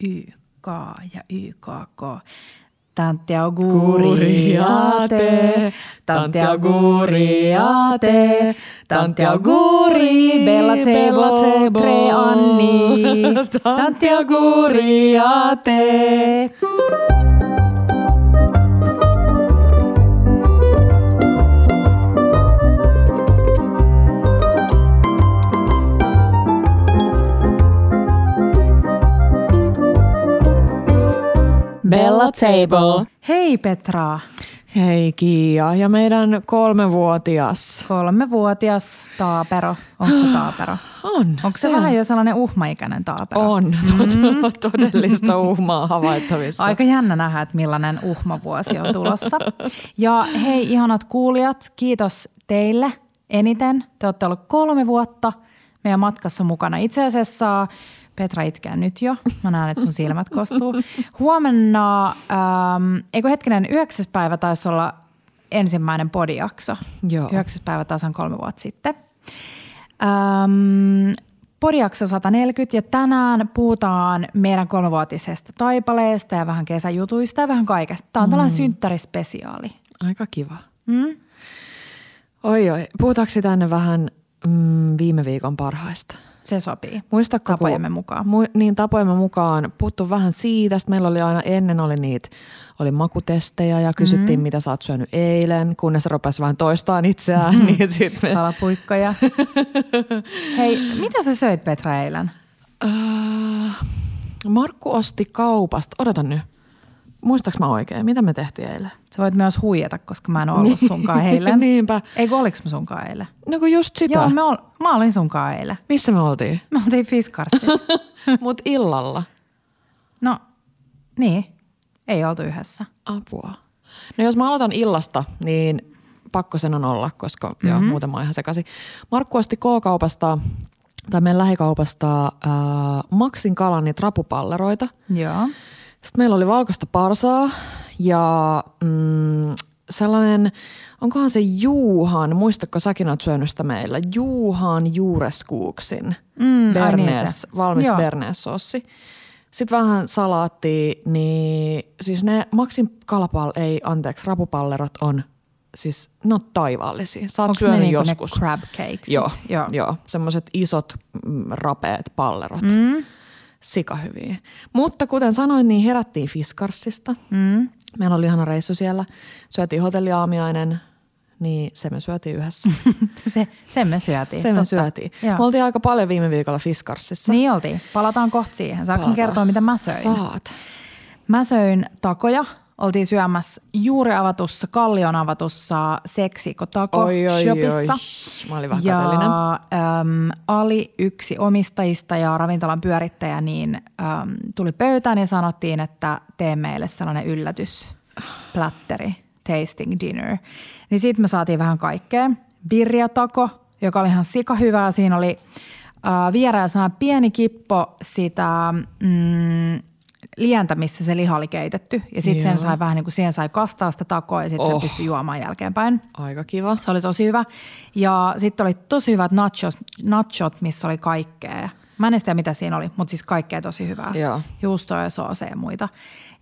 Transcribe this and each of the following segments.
YK ja YKK. Tanti auguriate, tanti auguriate, tanti auguri, bella table, tre anni, tanti auguriate. Bella Table. Hei Petra, Hei Kiia ja meidän kolmevuotias. kolmevuotias taapero. Onko se taapero? On. Onko se, vähän jo sellainen uhmaikäinen taapero? On. Mm. Todellista uhmaa havaittavissa. Aika jännä nähdä, että millainen uhmavuosi on tulossa. Ja hei ihanat kuulijat, kiitos teille eniten. Te olette olleet kolme vuotta meidän matkassa mukana. Itse asiassa Petra itkää nyt jo. Mä näen, että sun silmät kostuu. Huomenna, ähm, eikö hetkinen, yhdeksäs päivä taisi olla ensimmäinen podijakso. Joo. Yhdeksäs päivä tasan kolme vuotta sitten. Ähm, podijakso 140 ja tänään puhutaan meidän kolmevuotisesta taipaleesta ja vähän kesäjutuista ja vähän kaikesta. Tämä on tällainen synttärispesiaali. Aika kiva. Mm? Oi oi. Puhutaanko tänne vähän mm, viime viikon parhaista? Se sopii. Muistatko, Tapojemme mukaan. Mu- niin, tapojemme mukaan. Puhuttu vähän siitä. Sitten meillä oli aina ennen oli niitä, oli makutestejä ja kysyttiin, mm. mitä sä oot syönyt eilen, kunnes se rupesi vähän toistaan itseään. niin sit me, Palapuikkoja. Hei, mitä sä söit Petra eilen? Äh, Markku osti kaupasta, odota nyt, muistaaks mä oikein, mitä me tehtiin eilen? Sä voit myös huijata, koska mä en ollut sunkaan eilen. Niinpä. Eikö oliks mä sunkaan eilen? No kun just sitä. Joo, mä, ol, mä olin sunkaan eilen. Missä me oltiin? Me oltiin Fiskarsissa. Mut illalla. No, niin. Ei oltu yhdessä. Apua. No jos mä aloitan illasta, niin pakko sen on olla, koska mm-hmm. joo, muuten mä oon ihan sekaisin. Markku osti K-kaupasta tai meidän lähikaupasta äh, Maxin kalan niitä rapupalleroita. Joo. Sitten meillä oli valkoista parsaa ja mm, sellainen, onkohan se Juuhan, muistatko säkin oot syönyt sitä meillä, Juuhan juureskuuksin Mm, ai niin se. valmis Joo. bernees-sossi. Sitten vähän salaattia, niin siis ne Maxin kalapal, ei anteeksi, rapupallerot on siis, ne on taivaallisia. Sä oot Onko ne niinku joskus. ne crab cakes? Joo, Joo. joo. semmoiset isot mm, rapeat pallerot. Mm. Sikahyviä. Mutta kuten sanoin, niin herättiin Fiskarsista. Mm. Meillä oli ihana reissu siellä. Syötiin hotelliaamiainen, niin se me syötiin yhdessä. Se, sen me syötiin. se me totta. syötiin. Joo. Me oltiin aika paljon viime viikolla Fiskarsissa. Niin oltiin. Palataan kohta siihen. Saanko kertoa, mitä mä söin? Saat. Mä söin takoja. Oltiin syömässä juuri avatussa, Kallion avatussa Seksiko Taco Oi, oi, Shopissa. oi. Mä olin vähän ja äm, Ali, yksi omistajista ja ravintolan pyörittäjä, niin äm, tuli pöytään ja sanottiin, että tee meille sellainen yllätysplätteri, tasting dinner. Niin siitä me saatiin vähän kaikkea. Birriatako, joka oli ihan sika hyvää. Siinä oli äh, sellainen pieni kippo sitä mm, lientä, missä se liha oli keitetty. Ja sitten sen sai vähän niin kuin siihen sai kastaa sitä takoa ja sitten oh. Sen pystyi juomaan jälkeenpäin. Aika kiva. Se oli tosi hyvä. Ja sitten oli tosi hyvät nachos, nachot, missä oli kaikkea. Mä en tiedä, mitä siinä oli, mutta siis kaikkea tosi hyvää. Joo. Juustoa ja sooseja ja muita.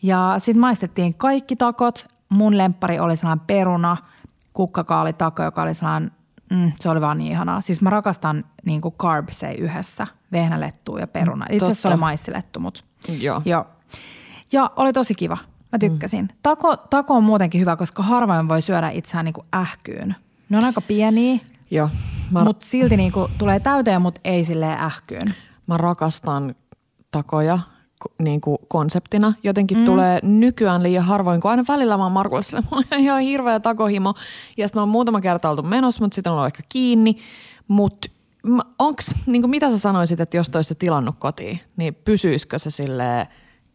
Ja sitten maistettiin kaikki takot. Mun lemppari oli sellainen peruna, kukkakaalitako, joka oli sellainen, mm, se oli vaan niin ihanaa. Siis mä rakastan niin kuin carbsei yhdessä, vehnälettua ja peruna. Itse asiassa se oli maissilettu, mutta Joo. Joo. Ja oli tosi kiva. Mä tykkäsin. Mm. Tako, tako on muutenkin hyvä, koska harvoin voi syödä itseään niinku ähkyyn. Ne on aika pieniä, Joo. Mä, mutta silti niinku tulee täyteen, mutta ei silleen ähkyyn. mä rakastan takoja ko- niin kuin konseptina. Jotenkin mm. tulee nykyään liian harvoin, kun aina välillä mä oon Markulle sille, mulla on ihan hirveä takohimo. Ja sitten mä oon muutama kerta oltu menossa, mutta sitten on ollut ehkä kiinni. Mutta onks, niin kuin mitä sä sanoisit, että jos toista tilannut kotiin, niin pysyisikö se silleen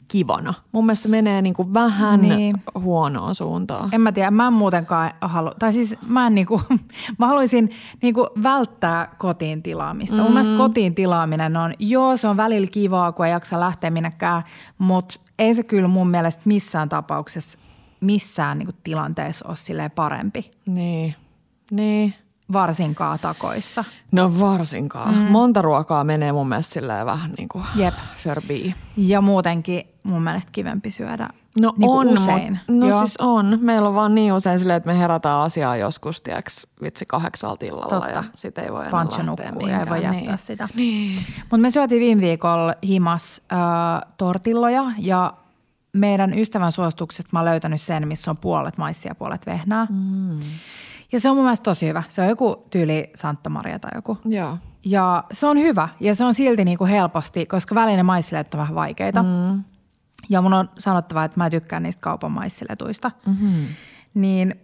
kivana? Mun mielestä se menee niin kuin vähän Niin. niin. huonoon suuntaan. En mä tiedä, mä en muutenkaan halua, tai siis mä en niinku, mä haluaisin niinku välttää kotiin tilaamista. Mm. Mun mielestä kotiin tilaaminen on, joo se on välillä kivaa, kun ei jaksa lähteä minnekään, mutta ei se kyllä mun mielestä missään tapauksessa, missään niinku tilanteessa ole silleen parempi. Niin, niin. Varsinkaan takoissa. No varsinkaan. Mm. Monta ruokaa menee mun mielestä silleen vähän niin kuin Jep. förbi. Ja muutenkin mun mielestä kivempi syödä No niin on, usein. Mut, no Joo. siis on. Meillä on vaan niin usein silleen, että me herätään asiaa joskus, tiiäks, vitsi kahdeksalta illalla Totta. ja sit ei voi enää Pancha lähteä nukkuu ja ei voi jättää niin. sitä. Niin. Mutta me syötiin viime viikolla himas äh, tortilloja ja meidän ystävän suosituksesta mä oon löytänyt sen, missä on puolet maissia ja puolet vehnää. Mm. Ja se on mun mielestä tosi hyvä. Se on joku tyyli Santa Maria tai joku. Joo. Ja se on hyvä ja se on silti niinku helposti, koska välillä maissileet on vähän vaikeita. Mm. Ja mun on sanottava, että mä tykkään niistä kaupan maissiletuista. Mm-hmm. Niin,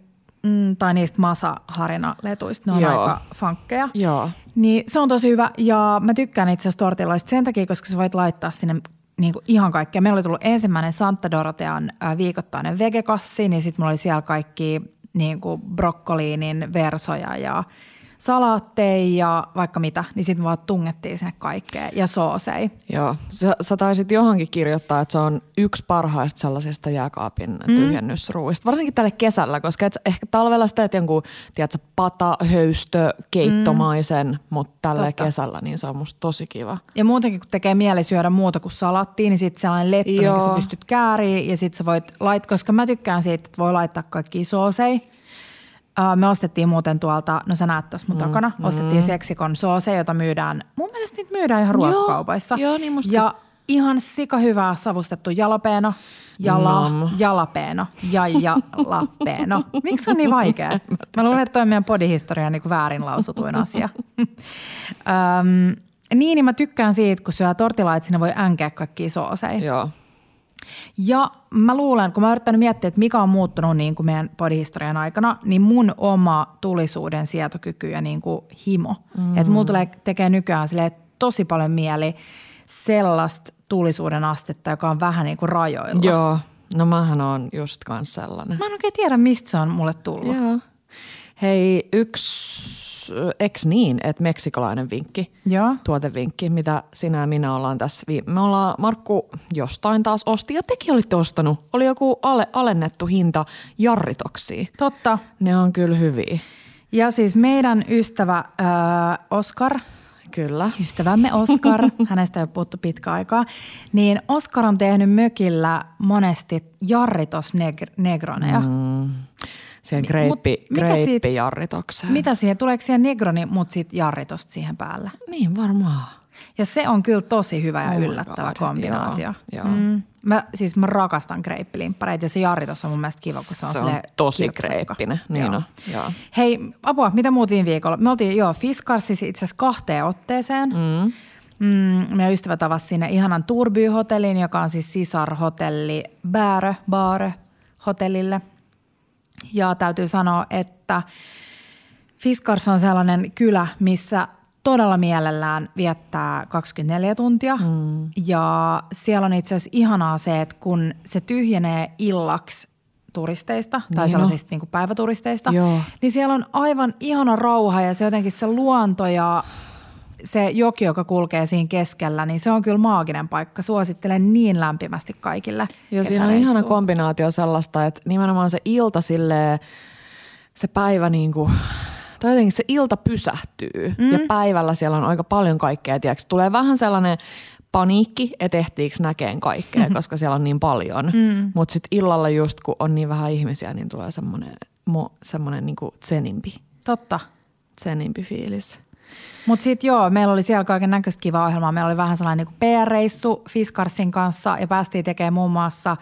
mm, tai niistä masa-harina-letuista. Ne on Joo. aika fankkeja. Joo. Niin se on tosi hyvä ja mä tykkään itse asiassa tortilloista sen takia, koska sä voit laittaa sinne niin kuin ihan kaikkea. Meillä oli tullut ensimmäinen Santa Dorotean äh, viikoittainen vegekassi, niin sitten mulla oli siellä kaikki niin kuin brokkoliinin versoja ja salaatteja ja vaikka mitä, niin sitten vaan tungettiin sinne kaikkea ja soosei. Joo. Sä, sä taisit johonkin kirjoittaa, että se on yksi parhaista sellaisista jääkaapin mm. tyhjennysruuista. Varsinkin tälle kesällä, koska et ehkä talvella sitä teet jonkun, tiedätkö, pata, höystö, keittomaisen, mm. mutta tällä Totta. kesällä niin se on musta tosi kiva. Ja muutenkin, kun tekee mieli syödä muuta kuin salattiin, niin sitten sellainen letto, Joo. minkä sä pystyt kääriin ja sitten sä voit laittaa, koska mä tykkään siitä, että voi laittaa kaikki soosei. Me ostettiin muuten tuolta, no sä näet tuossa mun mm, takana, ostettiin seksikon sooseja, jota myydään, mun mielestä niitä myydään ihan ruokakaupaissa. joo, niin musta- Ja ihan sika hyvää savustettu jalapeeno, jala, Nom. jalapeeno ja jalapeeno. Miksi se on niin vaikea? Mä luulen, että toi on meidän podihistorian niin väärin lausutuin asia. Öm, niin, niin mä tykkään siitä, kun syö tortilaa, että sinne voi änkeä kaikkia sooseja. Joo. Ja mä luulen, kun mä oon yrittänyt miettiä, että mikä on muuttunut niin kuin meidän podihistorian aikana, niin mun oma tulisuuden sietokyky ja niin kuin himo. Mm. Että mulla tulee tekee nykyään silleen tosi paljon mieli sellaista tulisuuden astetta, joka on vähän niin kuin rajoilla. Joo. No mähän on just kans sellainen. Mä en oikein tiedä, mistä se on mulle tullut. Joo. Hei, yksi, eks niin, että meksikolainen vinkki, Joo. tuotevinkki, mitä sinä ja minä ollaan tässä. Me ollaan, Markku jostain taas osti ja tekin olitte ostanut. Oli joku ale, alennettu hinta jarritoksia. Totta. Ne on kyllä hyviä. Ja siis meidän ystävä äh, Oskar, Kyllä. ystävämme Oskar, hänestä ei ole puhuttu pitkä aikaa, niin Oskar on tehnyt mökillä monesti jarritos neg- negroneja. Mm. Siihen greippi, mut mikä siitä- greippijarritokseen. Mitä siihen, tuleeko siihen negroni, mutta sitten jarritosta siihen päälle? Niin varmaan. Ja se on kyllä tosi hyvä ja Oh yllättävä God, kombinaatio. joo, joo. Mm. Mä, siis mä rakastan greippilimppareita ja se jarritos on mun mielestä kiva, kun se on, Se on tosi kirpsakka. greippinen, niin Joo. on, joo. Hei, apua, mitä muut viime viikolla? Me oltiin joo Fiskarsissa itse asiassa kahteen otteeseen. Mm. Mm, meidän ystävä tavasi sinne ihanan Turby-hotellin, joka on siis sisarhotelli Bärö, Baarö hotellille. Ja täytyy sanoa, että Fiskars on sellainen kylä, missä todella mielellään viettää 24 tuntia. Mm. Ja siellä on itse asiassa ihanaa se, että kun se tyhjenee illaksi turisteista tai Niin sellaisista niin kuin päiväturisteista, Joo. niin siellä on aivan ihana rauha ja se jotenkin se luonto ja se joki, joka kulkee siinä keskellä, niin se on kyllä maaginen paikka. Suosittelen niin lämpimästi kaikille Joo, siinä on ihana kombinaatio sellaista, että nimenomaan se ilta silleen, se päivä niin kuin, tai jotenkin se ilta pysähtyy mm. ja päivällä siellä on aika paljon kaikkea. Tiedätkö, tulee vähän sellainen paniikki, että ehtiikö näkeen kaikkea, mm-hmm. koska siellä on niin paljon. Mm. Mutta sitten illalla just kun on niin vähän ihmisiä, niin tulee semmoinen, mo, semmoinen niin kuin tsenimpi, Totta. tsenimpi fiilis. Mutta sitten joo, meillä oli siellä kaiken näköistä kivaa ohjelmaa. Meillä oli vähän sellainen niin PR-reissu Fiskarsin kanssa ja päästiin tekemään muun muassa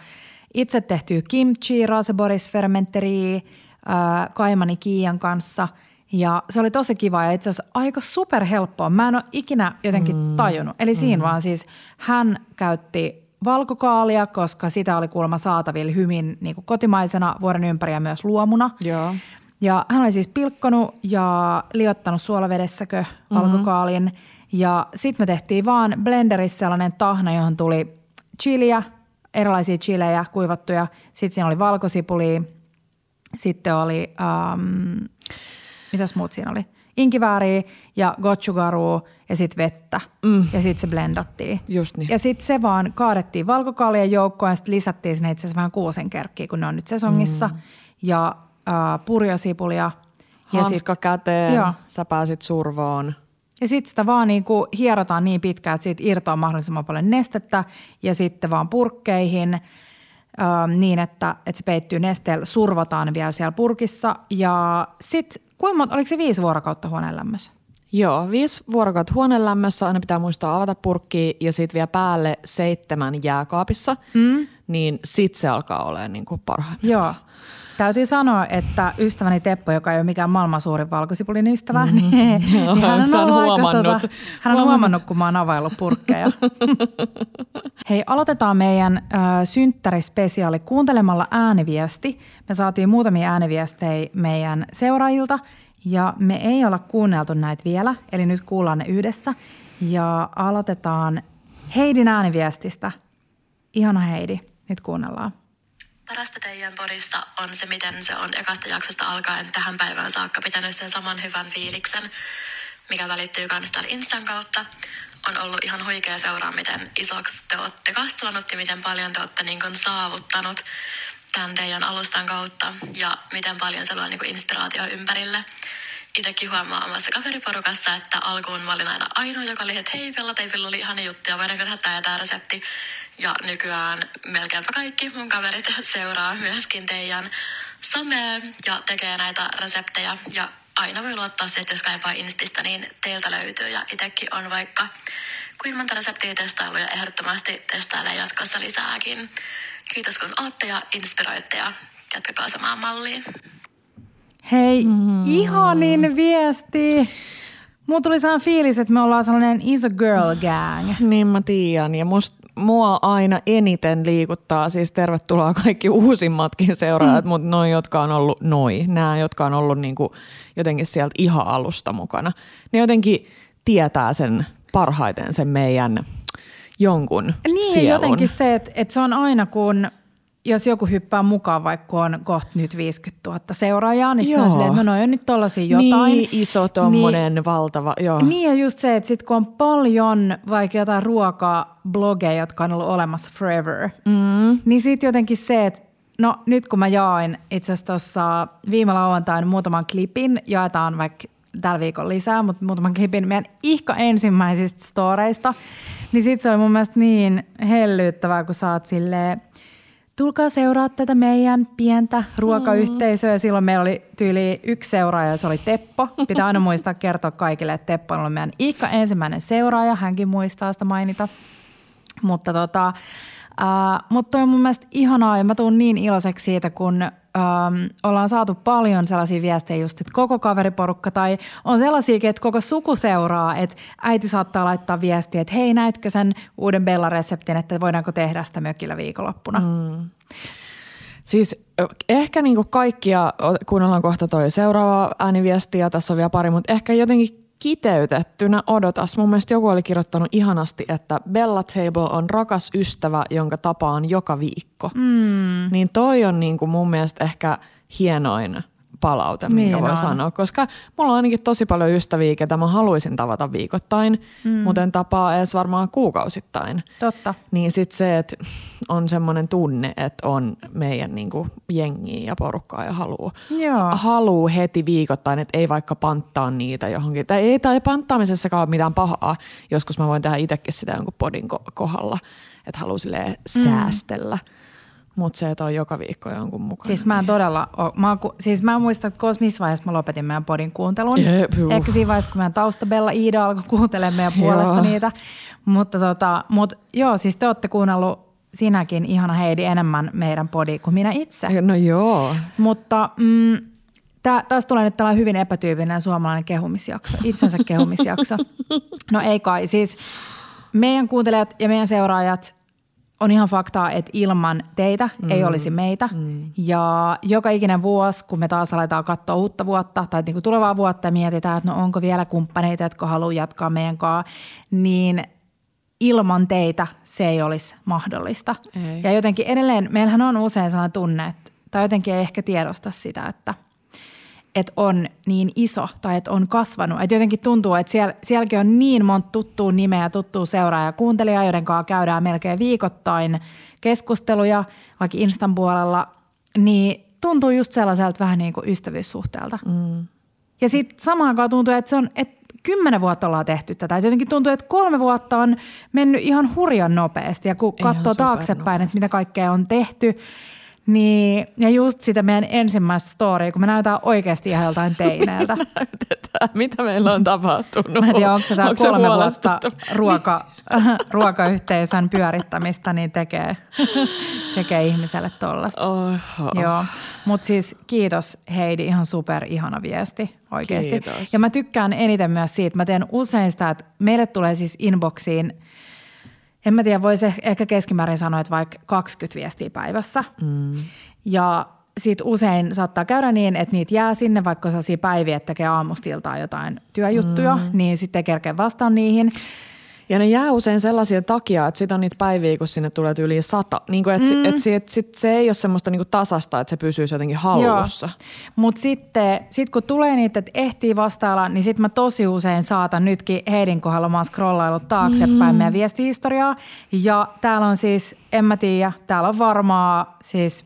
itse tehtyä kimchi, raseboris fermenteri, kaimani Kiian kanssa. Ja se oli tosi kiva ja itse asiassa aika superhelppoa. Mä en ole ikinä jotenkin mm. tajunnut. Eli siinä vaan siis hän käytti valkokaalia, koska sitä oli kuulemma saatavilla hyvin niin kuin kotimaisena vuoden ympäri ja myös luomuna. Joo. Ja hän oli siis pilkkonut ja liottanut suolavedessäkö valkokaalin. Mm-hmm. Ja sitten me tehtiin vaan blenderissa sellainen tahna, johon tuli chiliä, erilaisia chilejä kuivattuja. Sitten siinä oli valkosipulia, sitten oli, ähm, mitäs muut siinä oli? Inkivääriä ja gochugarua ja sitten vettä. Mm. Ja sitten se blendattiin. Just niin. Ja sitten se vaan kaadettiin valkokaalien joukkoon ja sitten lisättiin sinne itse asiassa vähän kuusenkerkkiä, kun ne on nyt sesongissa. Mm. Ja äh, purjosipulia Hanska sit, käteen, Joo. sä pääsit survoon. Ja sitten sitä vaan niin kuin hierotaan niin pitkään, että siitä irtoaa mahdollisimman paljon nestettä ja sitten vaan purkkeihin ähm, niin, että, että se peittyy nesteellä, survotaan vielä siellä purkissa. Ja sitten, oliko se viisi vuorokautta huoneen lämmössä? Joo, viisi vuorokautta huoneen lämmössä, aina pitää muistaa avata purkki ja sitten vielä päälle seitsemän jääkaapissa, mm. niin sit se alkaa olemaan niin kuin parhaimmillaan. Joo. Täytyy sanoa, että ystäväni Teppo, joka ei ole mikään maailman suurin valkosipulin ystävä, mm-hmm. niin, Joo, niin hän on, ollut aika, huomannut. tota, hän on huomannut, kun mä oon availlut purkkeja. Hei, aloitetaan meidän äh, synttärispesiaali kuuntelemalla ääniviesti. Me saatiin muutamia ääniviestejä meidän seuraajilta ja me ei olla kuunneltu näitä vielä, eli nyt kuullaan ne yhdessä. Ja aloitetaan Heidin ääniviestistä. Ihana Heidi, nyt kuunnellaan. Parasta teidän podista on se, miten se on ekasta jaksosta alkaen tähän päivään saakka pitänyt sen saman hyvän fiiliksen, mikä välittyy myös täällä Instan kautta. On ollut ihan huikea seuraa, miten isoksi te olette kasvanut ja miten paljon te olette niin saavuttanut tämän teidän alustan kautta ja miten paljon se luo niin inspiraatio ympärille. Itsekin huomaa omassa kaveriporukassa, että alkuun mä olin aina ainoa, joka oli, että hei, Pella Teipillä oli ihana juttuja, voidaanko tehdä tämä ja tämä resepti. Ja nykyään melkeinpä kaikki mun kaverit seuraa myöskin teidän somea ja tekee näitä reseptejä. Ja aina voi luottaa siihen, että jos kaipaa inspistä, niin teiltä löytyy. Ja itsekin on vaikka kuinka monta reseptiä testailu ja ehdottomasti testailee jatkossa lisääkin. Kiitos kun ootte ja inspiroitte ja jatkakaa samaan malliin. Hei, mm. ihanin viesti. Mulla tuli sellainen fiilis, että me ollaan sellainen iso girl gang. Niin mä tiedän ja must, mua aina eniten liikuttaa, siis tervetuloa kaikki uusimmatkin seuraajat, mm. mutta noin, jotka on ollut noi, nämä, jotka on ollut niinku jotenkin sieltä ihan alusta mukana. Ne jotenkin tietää sen parhaiten sen meidän jonkun Niin, sielun. jotenkin se, että, että se on aina kun, jos joku hyppää mukaan, vaikka on kohta nyt 50 000 seuraajaa, niin sitten on silleen, että no on nyt tollasia jotain. Niin iso tommonen niin, valtava, joo. Niin ja just se, että sit kun on paljon vaikka jotain ruokablogeja, jotka on ollut olemassa forever, mm. niin sitten jotenkin se, että no nyt kun mä jaoin itse asiassa tuossa viime lauantaina muutaman klipin, jaetaan vaikka tällä viikolla lisää, mutta muutaman klipin meidän ihka ensimmäisistä storeista, niin sitten se oli mun mielestä niin hellyyttävää, kun sä oot silleen, tulkaa seuraa tätä meidän pientä ruokayhteisöä. Ja silloin meillä oli tyyli yksi seuraaja ja se oli Teppo. Pitää aina muistaa kertoa kaikille, että Teppo on ollut meidän Iikka ensimmäinen seuraaja. Hänkin muistaa sitä mainita. Mutta tota, äh, mutta toi on mun mielestä ihanaa ja mä tuun niin iloiseksi siitä, kun ähm, ollaan saatu paljon sellaisia viestejä just, että koko kaveriporukka tai on sellaisia, että koko suku seuraa, että äiti saattaa laittaa viestiä, että hei näitkö sen uuden Bella-reseptin, että voidaanko tehdä sitä mökillä viikonloppuna. Mm. Siis ehkä niinku kaikkia, o- kuunnellaan kohta toi seuraava ääniviesti ja tässä on vielä pari, mutta ehkä jotenkin kiteytettynä odotas. Mun mielestä joku oli kirjoittanut ihanasti, että Bella Table on rakas ystävä, jonka tapaan joka viikko. Mm. Niin toi on niinku mun mielestä ehkä hienoin palaute, minkä Niin voi on. sanoa. Koska mulla on ainakin tosi paljon ystäviä, ketä mä haluaisin tavata viikoittain, mm. mutta en tapaa edes varmaan kuukausittain. Totta. Niin sitten se, että on semmoinen tunne, että on meidän niinku jengiä ja porukkaa ja haluu, haluu heti viikoittain, että ei vaikka panttaa niitä johonkin. Tai ei, tai panttaamisessakaan ole mitään pahaa. Joskus mä voin tehdä itsekin sitä jonkun podin ko- kohdalla, että haluaa silleen säästellä. Mutta se, että on joka viikko jonkun mukana. Siis mä en todella ole, mä oon, ku- siis mä en muista, että missä vaiheessa mä lopetin meidän podin kuuntelun. Jep. Ehkä siinä vaiheessa, kun meidän taustabella Iida alkoi kuuntelemaan meidän puolesta Joo. niitä. Mutta tota, mut, joo, siis te olette kuunnellut sinäkin, ihana Heidi, enemmän meidän podi kuin minä itse. No joo. Mutta mm, tää, tästä tulee nyt tällainen hyvin epätyypillinen suomalainen kehumisjakso, itsensä kehumisjakso. No ei kai, siis meidän kuuntelijat ja meidän seuraajat on ihan faktaa, että ilman teitä mm. ei olisi meitä. Mm. Ja joka ikinen vuosi, kun me taas aletaan katsoa uutta vuotta tai niin kuin tulevaa vuotta ja mietitään, että no onko vielä kumppaneita, jotka haluaa jatkaa meidän kanssa, niin ilman teitä se ei olisi mahdollista. Ei. Ja jotenkin edelleen, meillähän on usein sellainen tunne, että, tai jotenkin ei ehkä tiedosta sitä, että, että on niin iso tai että on kasvanut. Että jotenkin tuntuu, että siellä, sielläkin on niin monta tuttua nimeä, tuttua seuraajaa ja kuuntelijaa, joiden kanssa käydään melkein viikoittain keskusteluja, vaikka Instan puolella, niin tuntuu just sellaiselta vähän niin kuin ystävyyssuhteelta. Mm. Ja sitten samaan aikaan tuntuu, että se on, että kymmenen vuotta ollaan tehty tätä. Et jotenkin tuntuu, että kolme vuotta on mennyt ihan hurjan nopeasti. Ja kun katsoo taaksepäin, että mitä kaikkea on tehty, niin, ja just sitä meidän ensimmäistä storya, kun me näytetään oikeasti ihan joltain teineeltä. Näytetään, mitä meillä on tapahtunut. Mä en tiedä, onko se tämä Onko kolme vuotta ruoka, ruokayhteisön pyörittämistä, niin tekee, tekee ihmiselle tollasta. Oho. Joo, mutta siis kiitos Heidi, ihan super ihana viesti oikeasti. Kiitos. Ja mä tykkään eniten myös siitä, mä teen usein sitä, että meille tulee siis inboxiin, en mä tiedä, voisi ehkä keskimäärin sanoa, että vaikka 20 viestiä päivässä. Mm. Ja sit usein saattaa käydä niin, että niitä jää sinne, vaikka sellaisia päiviä, että tekee aamustiltaan jotain työjuttuja, mm. niin sitten ei kerkeä vastaan niihin. Ja ne jää usein sellaisia takia, että sit on niitä päiviä, kun sinne tulee yli sata. Niin kuin, että mm. et, et, sit se ei ole semmoista niin kuin tasasta, että se pysyisi jotenkin hallussa. Mutta sitten sit kun tulee niitä, että ehtii vastailla, niin sitten mä tosi usein saatan nytkin Heidin kohdalla, mä oon scrollaillut taaksepäin mm. meidän viestihistoriaa. Ja täällä on siis, en mä tiedä, täällä on varmaa siis,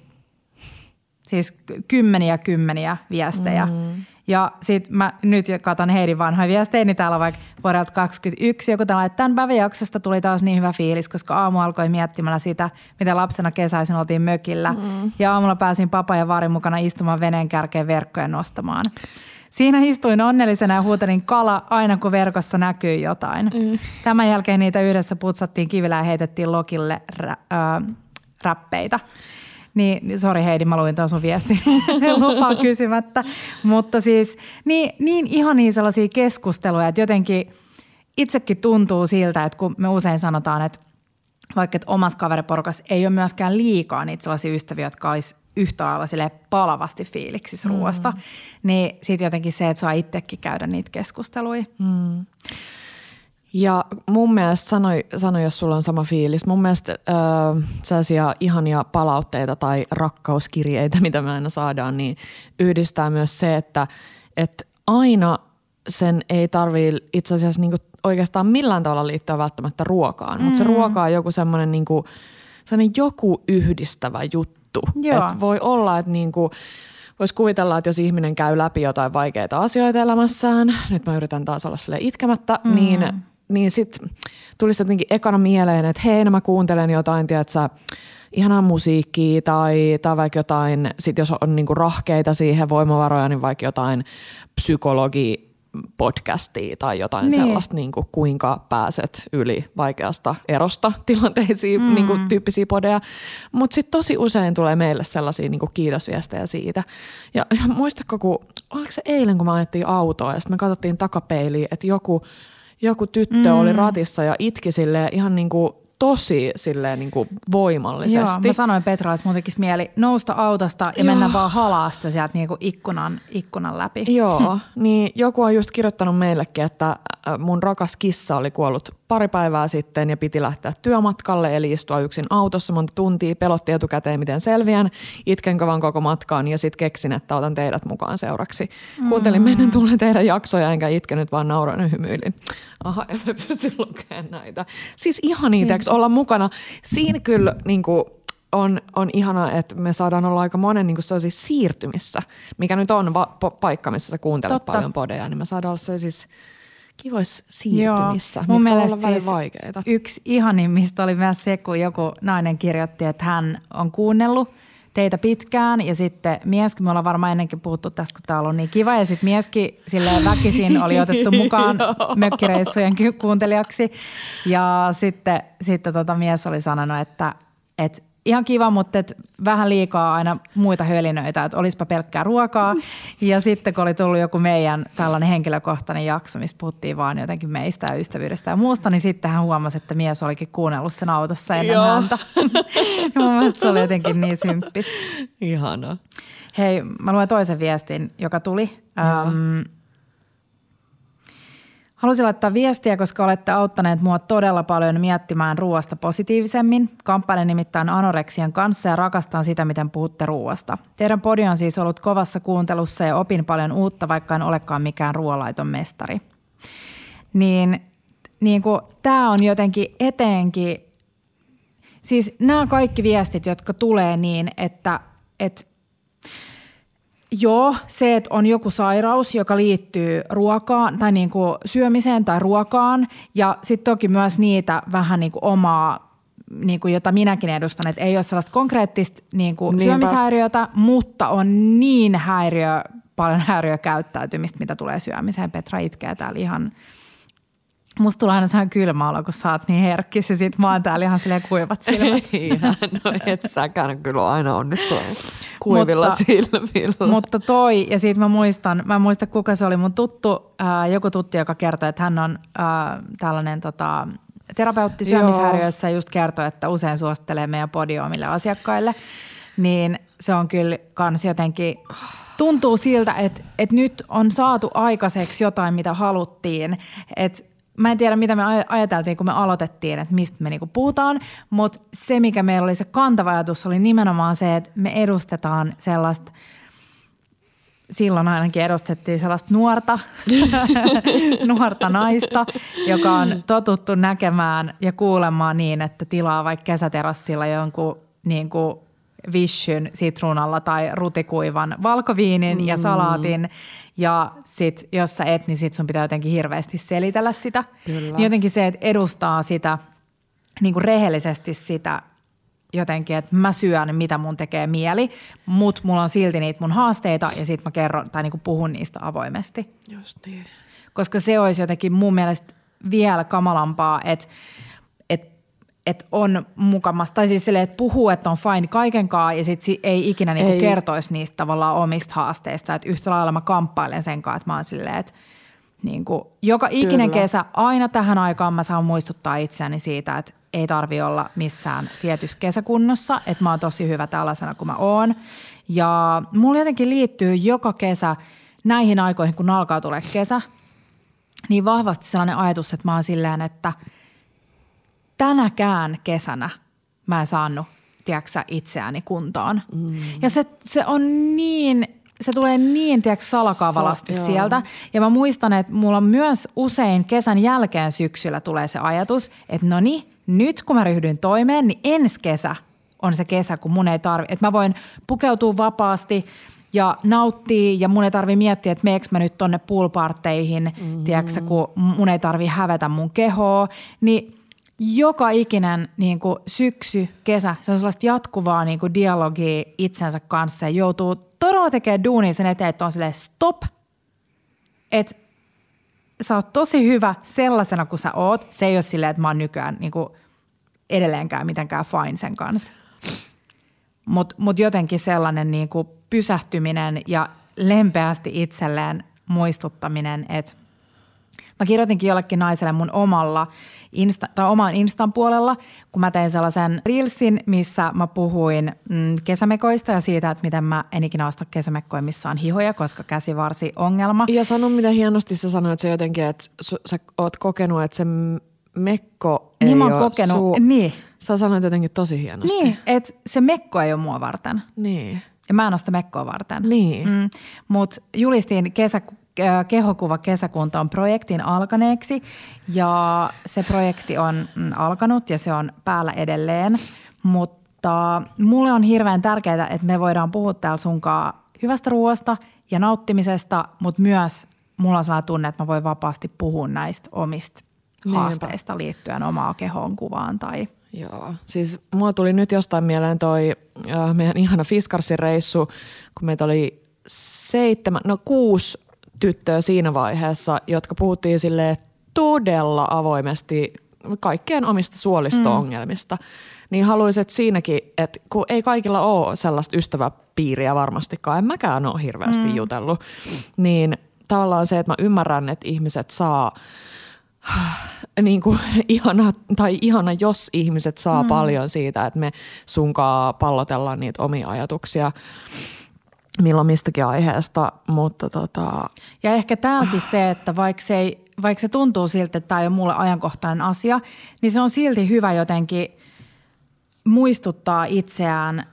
siis kymmeniä kymmeniä viestejä. Mm. Ja sitten mä nyt katon Heidin vanhoja viestejä, niin täällä on vaikka vuodelta 2021 joku tällainen, että tämän päivän jaksosta tuli taas niin hyvä fiilis, koska aamu alkoi miettimällä sitä, mitä lapsena kesäisin oltiin mökillä. Mm. Ja aamulla pääsin papa ja varin mukana istumaan veneen kärkeen verkkoja nostamaan. Siinä istuin onnellisena ja huutelin kala aina, kun verkossa näkyy jotain. Mm. Tämän jälkeen niitä yhdessä putsattiin kivillä ja heitettiin lokille rä, äh, räppeitä. Niin, niin sori Heidi, mä luin sun viesti lupaa kysymättä. Mutta siis niin, niin ihania sellaisia keskusteluja, että jotenkin itsekin tuntuu siltä, että kun me usein sanotaan, että vaikka että omassa kaveriporukassa ei ole myöskään liikaa niitä sellaisia ystäviä, jotka olisi yhtä lailla silleen palavasti fiiliksissä mm. ruoasta, niin sitten jotenkin se, että saa itsekin käydä niitä keskusteluja. Mm. Ja mun mielestä, sanoi, sano jos sulla on sama fiilis, mun mielestä äh, sellaisia ihania palautteita tai rakkauskirjeitä, mitä me aina saadaan, niin yhdistää myös se, että, että aina sen ei tarvii itse asiassa niinku oikeastaan millään tavalla liittyä välttämättä ruokaan, mm. mutta se ruoka on joku semmoinen niinku, joku yhdistävä juttu. Että voi olla, että niinku, voisi kuvitella, että jos ihminen käy läpi jotain vaikeita asioita elämässään, nyt mä yritän taas olla sille itkemättä, mm. niin – niin sitten tulisi jotenkin ekana mieleen, että hei, no mä kuuntelen jotain, tiedätkö, ihanaa musiikkia tai, tai vaikka jotain, sit jos on niinku rahkeita siihen voimavaroja, niin vaikka jotain psykologi podcastia tai jotain niin. sellaista, niin kuin kuinka pääset yli vaikeasta erosta tilanteisiin, mm. niin kuin tyyppisiä podeja. Mutta sitten tosi usein tulee meille sellaisia niin kuin kiitosviestejä siitä. Ja, ja muistatko, kun, oliko se eilen, kun me ajettiin autoa ja sitten me katsottiin takapeiliin, että joku – joku tyttö mm. oli ratissa ja itki silleen ihan niin kuin tosi silleen niin kuin voimallisesti. Joo, mä sanoin Petralle, että mun tekisi mieli nousta autosta ja Joo. mennä vaan halaasta sieltä niin kuin ikkunan, ikkunan läpi. Joo, niin joku on just kirjoittanut meillekin, että mun rakas kissa oli kuollut pari päivää sitten ja piti lähteä työmatkalle, eli istua yksin autossa monta tuntia, pelotti etukäteen miten selviän, itkenkö vaan koko matkaan ja sitten keksin, että otan teidät mukaan seuraksi. Kuuntelin mm. meidän tulee teidän jaksoja enkä itkenyt, vaan nauroin ja hymyilin. Aha, en mä pysty lukemaan näitä. Siis ihan niitä, siis... olla mukana. Siinä kyllä niin kuin, on, on ihanaa, että me saadaan olla aika monen niin sellaisissa siirtymissä, mikä nyt on va- po- paikka, missä sä kuuntelet Totta. paljon podeja, niin me saadaan olla sellaisissa kivoissa siirtymissä, Joo, mun mielestä olla siis vaikeita. Yksi ihanimmista oli myös se, kun joku nainen kirjoitti, että hän on kuunnellut teitä pitkään. Ja sitten mieskin, me ollaan varmaan ennenkin puhuttu tästä, kun täällä on niin kiva. Ja sitten mieskin silleen väkisin oli otettu mukaan mökkireissujen kuuntelijaksi. Ja sitten, sitten tota mies oli sanonut, että, että ihan kiva, mutta et vähän liikaa aina muita hölinöitä, että olisipa pelkkää ruokaa. Ja sitten kun oli tullut joku meidän tällainen henkilökohtainen jakso, missä puhuttiin vaan jotenkin meistä ja ystävyydestä ja muusta, niin sitten hän huomasi, että mies olikin kuunnellut sen autossa ennen Joo. häntä. ja mun mielestä se oli jotenkin niin symppis. Ihanaa. Hei, mä luen toisen viestin, joka tuli. Joo. Halusin laittaa viestiä, koska olette auttaneet mua todella paljon miettimään ruoasta positiivisemmin. Kamppailen nimittäin anoreksian kanssa ja rakastan sitä, miten puhutte ruoasta. Teidän podi on siis ollut kovassa kuuntelussa ja opin paljon uutta, vaikka en olekaan mikään ruoalaiton mestari. Niin, niin tämä on jotenkin etenkin, siis nämä kaikki viestit, jotka tulee niin, että, että Joo, se, että on joku sairaus, joka liittyy ruokaan tai niin kuin syömiseen tai ruokaan. Ja sitten toki myös niitä vähän niin kuin omaa, niin kuin jota minäkin edustan, että ei ole sellaista konkreettista niin kuin syömishäiriötä, mutta on niin häiriö, paljon häiriökäyttäytymistä, mitä tulee syömiseen. Petra itkee täällä ihan Musta tulee aina sehän kylmä olo, kun sä oot niin herkkis ja sit mä oon täällä ihan silleen kuivat silmät. Ihan, no et säkään kyllä aina onnistu kuivilla mutta, silmillä. Mutta toi, ja siitä mä muistan, mä en muista kuka se oli mun tuttu, ää, joku tuttu, joka kertoi, että hän on ää, tällainen tota, terapeutti syömishäiriöissä ja just kertoi, että usein suosittelee meidän podiumille asiakkaille. Niin se on kyllä kans jotenkin, tuntuu siltä, että, että nyt on saatu aikaiseksi jotain, mitä haluttiin. Että mä en tiedä, mitä me ajateltiin, kun me aloitettiin, että mistä me niinku puhutaan, mutta se, mikä meillä oli se kantava ajatus, oli nimenomaan se, että me edustetaan sellaista silloin ainakin edustettiin sellaista nuorta, nuorta naista, joka on totuttu näkemään ja kuulemaan niin, että tilaa vaikka kesäterassilla jonkun niin kuin vishyn sitruunalla tai rutikuivan valkoviinin mm. ja salaatin ja sit, jos sä et, niin sit sun pitää jotenkin hirveästi selitellä sitä. Kyllä. Niin jotenkin se, että edustaa sitä niin kuin rehellisesti sitä jotenkin, että mä syön, mitä mun tekee mieli, mutta mulla on silti niitä mun haasteita ja sit mä kerron tai niin kuin puhun niistä avoimesti. Just niin. Koska se olisi jotenkin mun mielestä vielä kamalampaa, että että on mukamassa, tai siis silleen, että puhuu, että on fine kaikenkaan ja sitten ei ikinä niinku ei. kertoisi niistä tavallaan omista haasteista. Että yhtä lailla mä kamppailen sen kanssa, että mä oon silleen, että niinku, joka ikinen Kyllä. kesä, aina tähän aikaan mä saan muistuttaa itseäni siitä, että ei tarvi olla missään tietyssä kesäkunnossa, että mä oon tosi hyvä tällaisena kuin mä oon. Ja mulla jotenkin liittyy joka kesä näihin aikoihin, kun alkaa tulla kesä, niin vahvasti sellainen ajatus, että mä oon silleen, että – tänäkään kesänä mä en saanut, tiedätkö, itseäni kuntoon. Mm. Ja se, se on niin se tulee niin, tiedätkö, salakavalasti so, sieltä. Joo. Ja mä muistan, että mulla myös usein kesän jälkeen syksyllä tulee se ajatus, että no niin, nyt kun mä ryhdyn toimeen, niin ensi kesä on se kesä, kun mun ei tarvi, että mä voin pukeutua vapaasti ja nauttii ja mun ei tarvi miettiä, että meekö mä nyt tonne poolparteihin, mm-hmm. tiedätkö, kun mun ei tarvi hävetä mun kehoa, niin – joka ikinen niin kuin syksy, kesä, se on sellaista jatkuvaa niin kuin dialogia itsensä kanssa ja joutuu todella tekemään duunia sen eteen, että on silleen stop, että sä oot tosi hyvä sellaisena kuin sä oot. Se ei ole silleen, että mä oon nykyään niin kuin edelleenkään mitenkään fine sen kanssa. Mutta mut jotenkin sellainen niin kuin pysähtyminen ja lempeästi itselleen muistuttaminen, että Mä kirjoitinkin jollekin naiselle mun omalla Insta, tai oman Instan puolella, kun mä tein sellaisen reelsin, missä mä puhuin mm, kesämekoista ja siitä, että miten mä en ikinä osta kesämekkoja, missä on hihoja, koska käsivarsi ongelma. Ja sano, mitä hienosti sä sanoit se jotenkin, että su, sä oot kokenut, että se mekko ei niin mä oon kokenut, suu... niin. Sä sanoit jotenkin tosi hienosti. Niin, että se mekko ei ole mua varten. Niin. Ja mä en osta mekkoa varten. Niin. Mm, Mutta julistin kesä, kehokuva kesäkuntoon projektin alkaneeksi ja se projekti on mm, alkanut ja se on päällä edelleen, mutta mulle on hirveän tärkeää, että me voidaan puhua täällä sunkaan hyvästä ruoasta ja nauttimisesta, mutta myös mulla on sellainen tunne, että mä voin vapaasti puhua näistä omista Niinpä. haasteista liittyen omaa kehon kuvaan tai Joo, siis mua tuli nyt jostain mieleen toi äh, meidän ihana Fiskarsin reissu, kun meitä oli seitsemän, no kuusi tyttöä siinä vaiheessa, jotka puhuttiin sille todella avoimesti kaikkien omista suolisto-ongelmista. Mm. Niin haluaisin, että siinäkin, että kun ei kaikilla ole sellaista ystäväpiiriä varmastikaan, en mäkään ole hirveästi mm. jutellut, niin tavallaan se, että mä ymmärrän, että ihmiset saa niin kuin ihana, tai ihana, jos ihmiset saa mm. paljon siitä, että me sunkaa pallotellaan niitä omia ajatuksia milloin mistäkin aiheesta, mutta tota... Ja ehkä tämäkin se, että vaikka se, ei, vaikka se tuntuu siltä, että tämä ei ole mulle ajankohtainen asia, niin se on silti hyvä jotenkin muistuttaa itseään,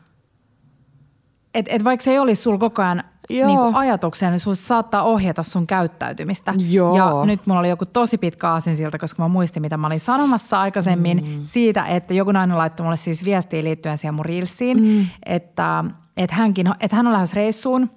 että et vaikka se ei olisi sulla koko ajan niin ajatuksia, niin se saattaa ohjata sun käyttäytymistä. Joo. Ja nyt mulla oli joku tosi pitkä siltä, koska mä muistin, mitä mä olin sanomassa aikaisemmin mm. siitä, että joku nainen laittoi mulle siis viestiä liittyen siihen mun reelsiin, mm. että – että, hänkin, että hän on lähes reissuun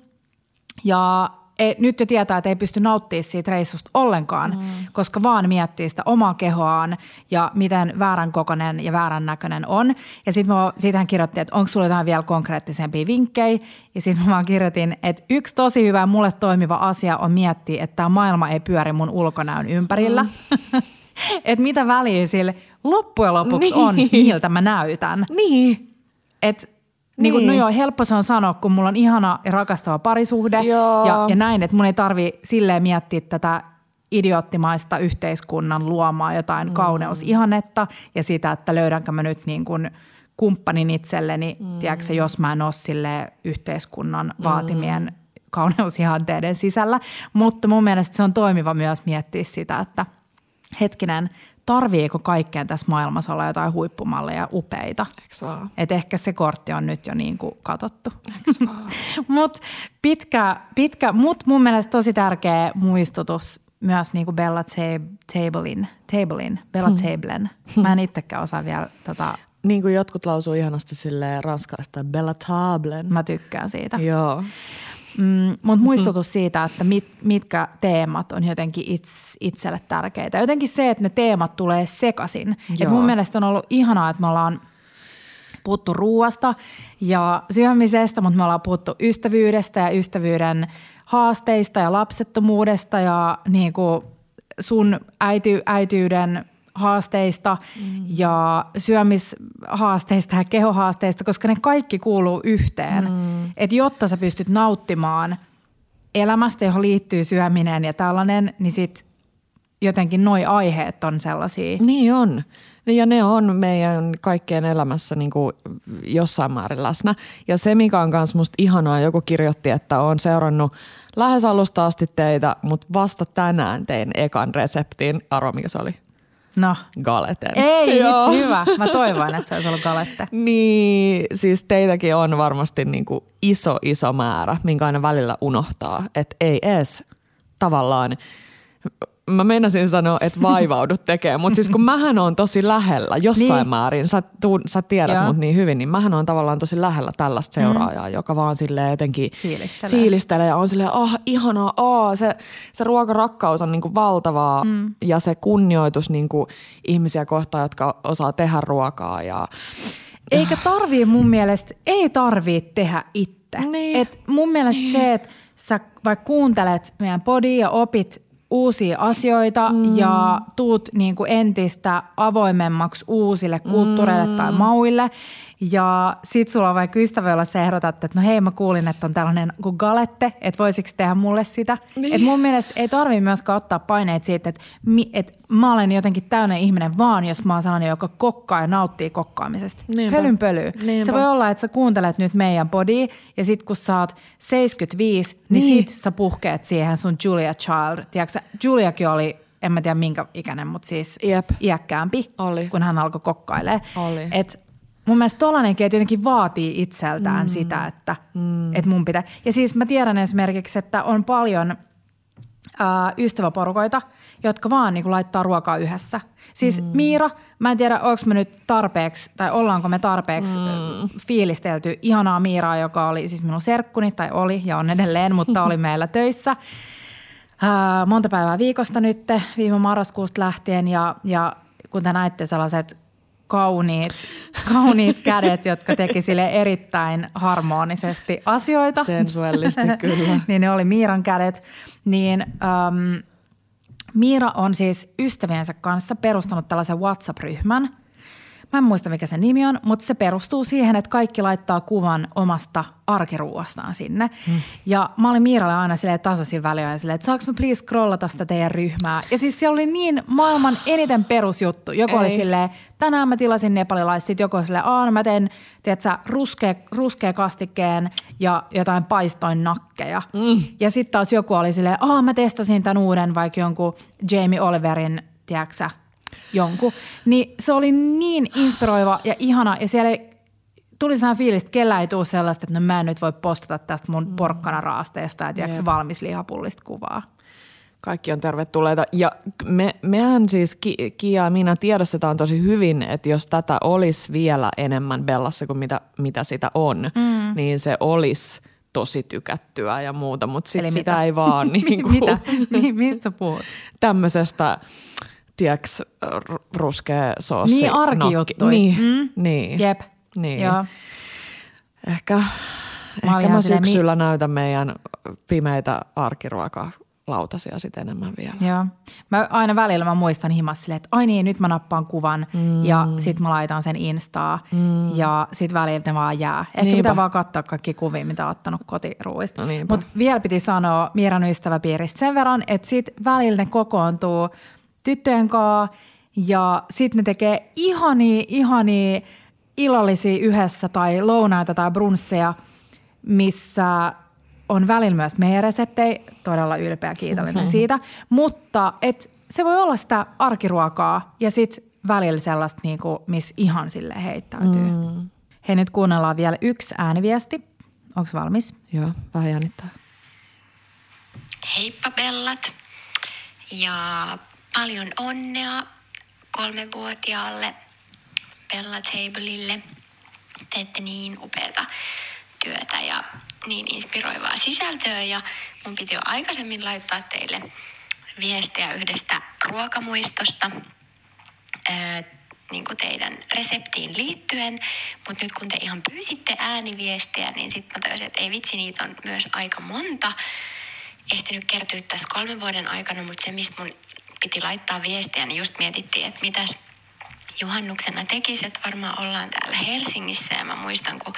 Ja ei, nyt jo tietää, että ei pysty nauttimaan siitä reissusta ollenkaan, mm. koska vaan miettii sitä omaa kehoaan ja miten väärän kokonen ja väärän näköinen on. Ja sitten siitä hän kirjoitti, että onko sulla jotain vielä konkreettisempia vinkkejä. Ja sitten mä vaan kirjoitin, että yksi tosi hyvä mulle toimiva asia on miettiä, että tämä maailma ei pyöri mun ulkonäön ympärillä. Mm. että mitä väliä sille loppujen lopuksi niin. on, miltä mä näytän. Niin. Että niin. Niin no joo, helppo se on sanoa, kun mulla on ihana ja rakastava parisuhde ja, ja näin, että mun ei tarvi silleen miettiä tätä idioottimaista yhteiskunnan luomaa jotain mm. kauneusihannetta ja sitä, että löydänkö mä nyt niin kuin kumppanin itselleni, mm. tiedätkö, jos mä en ole sille yhteiskunnan mm. vaatimien mm. kauneusihanteiden sisällä. Mutta mun mielestä se on toimiva myös miettiä sitä, että hetkinen – tarviiko kaikkeen tässä maailmassa olla jotain huippumalleja upeita. Et ehkä se kortti on nyt jo niin kuin katottu. Mut pitkä, pitkä, mut mun mielestä tosi tärkeä muistutus myös niin kuin Bella Tablein, Tablein, Bella hmm. Tablen. Mä en itsekään osaa vielä tota, niin kuin jotkut lausuu ihanasti sille ranskalaista Bella Tablen. Mä tykkään siitä. Joo. Mm, Mutta muistutus siitä, että mit, mitkä teemat on jotenkin its, itselle tärkeitä. Jotenkin se, että ne teemat tulee sekaisin. Et mun mielestä on ollut ihanaa, että me ollaan puhuttu ruuasta ja syömisestä, mutta me ollaan puhuttu ystävyydestä ja ystävyyden haasteista ja lapsettomuudesta ja niin kuin sun äity, äityyden haasteista mm. ja syömishaasteista ja kehohaasteista, koska ne kaikki kuuluu yhteen. Mm. Että jotta sä pystyt nauttimaan elämästä, johon liittyy syöminen ja tällainen, niin sit jotenkin noi aiheet on sellaisia. Niin on. Ja ne on meidän kaikkien elämässä niin kuin jossain määrin läsnä. Ja se, mikä on myös musta ihanaa, joku kirjoitti, että on seurannut lähes alusta asti teitä, mutta vasta tänään tein ekan reseptin. Arvo, mikä se oli? No. Galeten. Ei, Joo. hyvä. Mä toivon, että se olisi ollut galette. niin, siis teitäkin on varmasti niin kuin iso, iso määrä, minkä aina välillä unohtaa. Että ei edes tavallaan – mä meinasin sanoa, että vaivaudu tekemään, mutta siis kun mähän on tosi lähellä jossain niin. määrin, sä, tuun, sä tiedät Joo. mut niin hyvin, niin mähän on tavallaan tosi lähellä tällaista mm. seuraajaa, mm. joka vaan sille jotenkin fiilistelee. fiilistelee ja on silleen, ah oh, ihanaa, oh, se, se ruokarakkaus on niinku valtavaa mm. ja se kunnioitus niinku ihmisiä kohtaan, jotka osaa tehdä ruokaa ja eikä tarvii mun mielestä, ei tarvii tehdä itse. Niin. Et mun mielestä niin. se, että sä vaikka kuuntelet meidän podia ja opit uusia asioita mm. ja tuut niin kuin entistä avoimemmaksi uusille kulttuureille mm. tai mauille. Ja sit sulla on vaikka ystävä, jolla sä ehdotat, että no hei mä kuulin, että on tällainen kuin galette, että voisiko tehdä mulle sitä. Niin. Et mun mielestä ei tarvi myöskään ottaa paineet siitä, että, mi, että mä olen jotenkin täynnä ihminen vaan, jos mä oon sellainen, joka kokkaa ja nauttii kokkaamisesta. Niinpä. Hölyn pöly. Niinpä. Se voi olla, että sä kuuntelet nyt meidän body ja sit kun sä oot 75, niin, niin sit sä puhkeet siihen sun Julia Child. Tiedätkö, Juliakin oli en mä tiedä minkä ikäinen, mutta siis Jep. iäkkäämpi, Oli. kun hän alkoi kokkailemaan. Oli. Et mun mielestä tollainenkin, että jotenkin vaatii itseltään mm. sitä, että, mm. että mun pitää. Ja siis mä tiedän esimerkiksi, että on paljon ää, ystäväporukoita, jotka vaan niin kuin, laittaa ruokaa yhdessä. Siis mm. Miira, mä en tiedä, onko me nyt tarpeeksi, tai ollaanko me tarpeeksi mm. fiilistelty ihanaa Miiraa, joka oli siis minun serkkuni, tai oli ja on edelleen, mutta oli meillä töissä. Monta päivää viikosta nyt, viime marraskuusta lähtien, ja, ja kun te näitte sellaiset kauniit, kauniit kädet, jotka teki sille erittäin harmonisesti asioita. Sensuellisesti kyllä. niin ne oli Miiran kädet. Niin ähm, Miira on siis ystäviensä kanssa perustanut tällaisen WhatsApp-ryhmän – Mä en muista, mikä se nimi on, mutta se perustuu siihen, että kaikki laittaa kuvan omasta arkiruuastaan sinne. Hmm. Ja mä olin Miiralle aina silleen tasaisin väliä silleen, että saanko mä please scrollata sitä teidän ryhmää. Ja siis siellä oli niin maailman eniten perusjuttu. Joku Ei. oli silleen, tänään mä tilasin nepalilaistit, joku oli silleen, aah mä teen, tiedätkö, ruskea, ruskea kastikkeen ja jotain paistoin nakkeja. Mm. Ja sitten taas joku oli silleen, aah mä testasin tämän uuden vaikka jonkun Jamie Oliverin, tiedätkö jonkun. Niin se oli niin inspiroiva ja ihana ja siellä tuli sellainen fiilis, että kellä ei tule sellaista, että no mä en nyt voi postata tästä mun mm. porkkanaraasteesta ja tiedätkö, valmis lihapullista kuvaa. Kaikki on tervetulleita. Ja me, mehän siis, Kia ja minä tiedostetaan tosi hyvin, että jos tätä olisi vielä enemmän Bellassa kuin mitä, mitä sitä on, mm. niin se olisi tosi tykättyä ja muuta, mutta sit Eli sitä mitä? ei vaan niin kuin, Mitä? Mi- mistä puhut? tämmöisestä, tiedäks, ruskea soossi. Niin, arkijuttui. Niin, Mm. niin. Jep. Niin. Joo. Ehkä, olin ehkä mä silleen, mi- syksyllä näytän meidän pimeitä arkiruokalautasia sitten enemmän vielä. Joo. Mä aina välillä mä muistan himassa silleen, että ai niin, nyt mä nappaan kuvan mm. ja sit mä laitan sen Instaa mm. ja sit välillä ne vaan jää. Ehkä Niinpä. pitää vaan katsoa kaikki kuvia, mitä on ottanut kotiruuista. No. Mutta vielä piti sanoa Miiran ystäväpiiristä sen verran, että sit välillä ne kokoontuu tyttöjen kanssa ja sit ne tekee ihania, ihania illallisia yhdessä tai lounaita tai brunsseja, missä on välillä myös meidän reseptejä, todella ylpeä kiitollinen siitä, mutta et se voi olla sitä arkiruokaa ja sitten välillä sellaista, niinku, missä ihan sille heittäytyy. Mm. Hei, nyt kuunnellaan vielä yksi ääniviesti. Onko valmis? Joo, vähän jännittää. Heippa Bellat ja paljon onnea kolmevuotiaalle Bella Tableille. Teette niin upeata työtä ja niin inspiroivaa sisältöä ja mun piti jo aikaisemmin laittaa teille viestejä yhdestä ruokamuistosta ää, niin kuin teidän reseptiin liittyen, mutta nyt kun te ihan pyysitte ääniviestejä, niin sitten mä toisin, että ei vitsi, niitä on myös aika monta ehtinyt kertyä tässä kolmen vuoden aikana, mutta se, mistä mun piti laittaa viestiä, niin just mietittiin, että mitäs juhannuksena tekisi, että varmaan ollaan täällä Helsingissä. Ja mä muistan, kun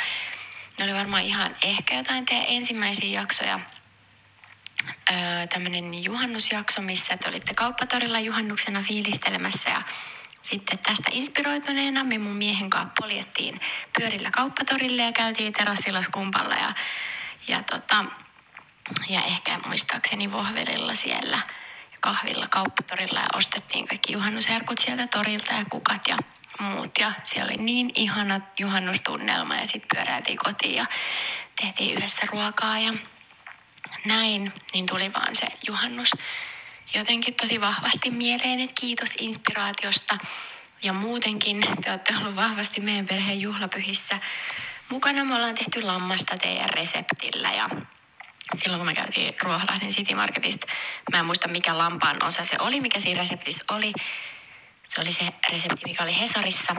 ne oli varmaan ihan ehkä jotain teidän ensimmäisiä jaksoja, öö, tämmöinen juhannusjakso, missä te olitte kauppatorilla juhannuksena fiilistelemässä. Ja sitten tästä inspiroituneena me mun miehen kanssa poljettiin pyörillä kauppatorille ja käytiin terassilla skumpalla ja, ja, tota, ja ehkä muistaakseni vohvelilla siellä kahvilla kauppatorilla ja ostettiin kaikki juhannusherkut sieltä torilta ja kukat ja muut. Ja siellä oli niin ihana juhannustunnelma ja sitten pyöräiltiin kotiin ja tehtiin yhdessä ruokaa ja näin, niin tuli vaan se juhannus jotenkin tosi vahvasti mieleen, että kiitos inspiraatiosta. Ja muutenkin te olette ollut vahvasti meidän perheen juhlapyhissä mukana. Me ollaan tehty lammasta teidän reseptillä ja silloin kun me käytiin Ruoholahden City Marketista, mä en muista mikä lampaan osa se oli, mikä siinä reseptissä oli. Se oli se resepti, mikä oli Hesarissa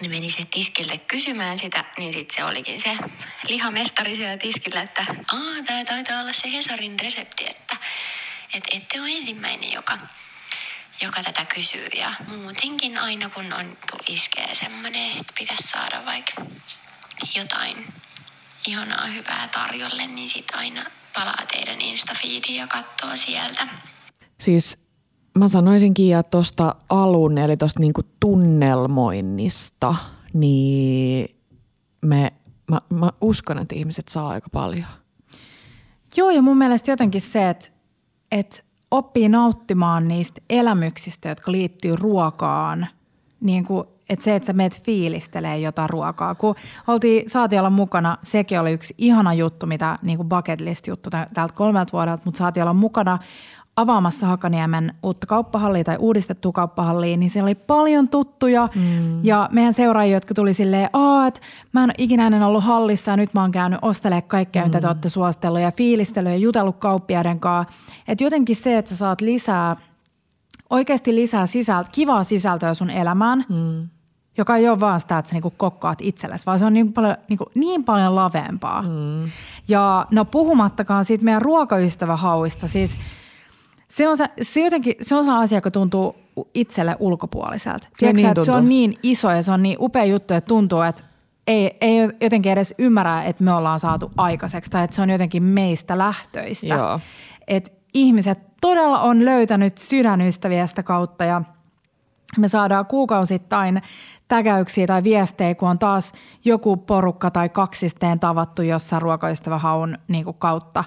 niin meni se tiskiltä kysymään sitä, niin sitten se olikin se lihamestari siellä tiskillä, että aa, tämä taitaa olla se Hesarin resepti, että et ette ole ensimmäinen, joka, joka tätä kysyy. Ja muutenkin aina kun on iskee semmoinen, että pitäisi saada vaikka jotain ihanaa hyvää tarjolle, niin sitten aina palaa teidän Insta-feediin ja katsoo sieltä. Siis mä sanoisin Kiia tuosta alun, eli tuosta niinku tunnelmoinnista, niin me, mä, mä uskon, että ihmiset saa aika paljon. Joo, ja mun mielestä jotenkin se, että, että oppii nauttimaan niistä elämyksistä, jotka liittyy ruokaan, niin kuin, että se, että sä meet fiilistelee jotain ruokaa. Kun oltiin, saatiin olla mukana, sekin oli yksi ihana juttu, mitä niin kuin bucket list juttu tä- täältä kolmelta vuodelta, mutta saatiin olla mukana avaamassa Hakaniemen uutta kauppahallia tai uudistettua kauppahallia, niin siellä oli paljon tuttuja mm. ja meidän seuraajia, jotka tuli silleen, Aa, että mä en ole ikinä ennen ollut hallissa ja nyt mä oon käynyt ostelemaan kaikkea, mm. mitä te olette suositellut ja fiilistellyt ja jutellut kauppiaiden kanssa. Että jotenkin se, että sä saat lisää, oikeasti lisää sisältö, kivaa sisältöä sun elämään, mm. Joka ei ole vaan sitä, että sä niinku kokkaat itsellesi, vaan se on niin paljon, niinku, niin paljon laveempaa. Mm. Ja no puhumattakaan siitä meidän ruokaystävähauista, siis – se on, se, se, jotenkin, se on sellainen asia, joka tuntuu itselle ulkopuoliselta. Tiedätkö, niin että se on niin iso ja se on niin upea juttu, että tuntuu, että ei, ei jotenkin edes ymmärrä, että me ollaan saatu aikaiseksi tai että se on jotenkin meistä lähtöistä. Joo. Että ihmiset todella on löytänyt sydänystäviä sitä kautta ja me saadaan kuukausittain tägäyksiä tai viestejä, kun on taas joku porukka tai kaksisteen tavattu jossain ruokaystävähaun niin kuin kautta.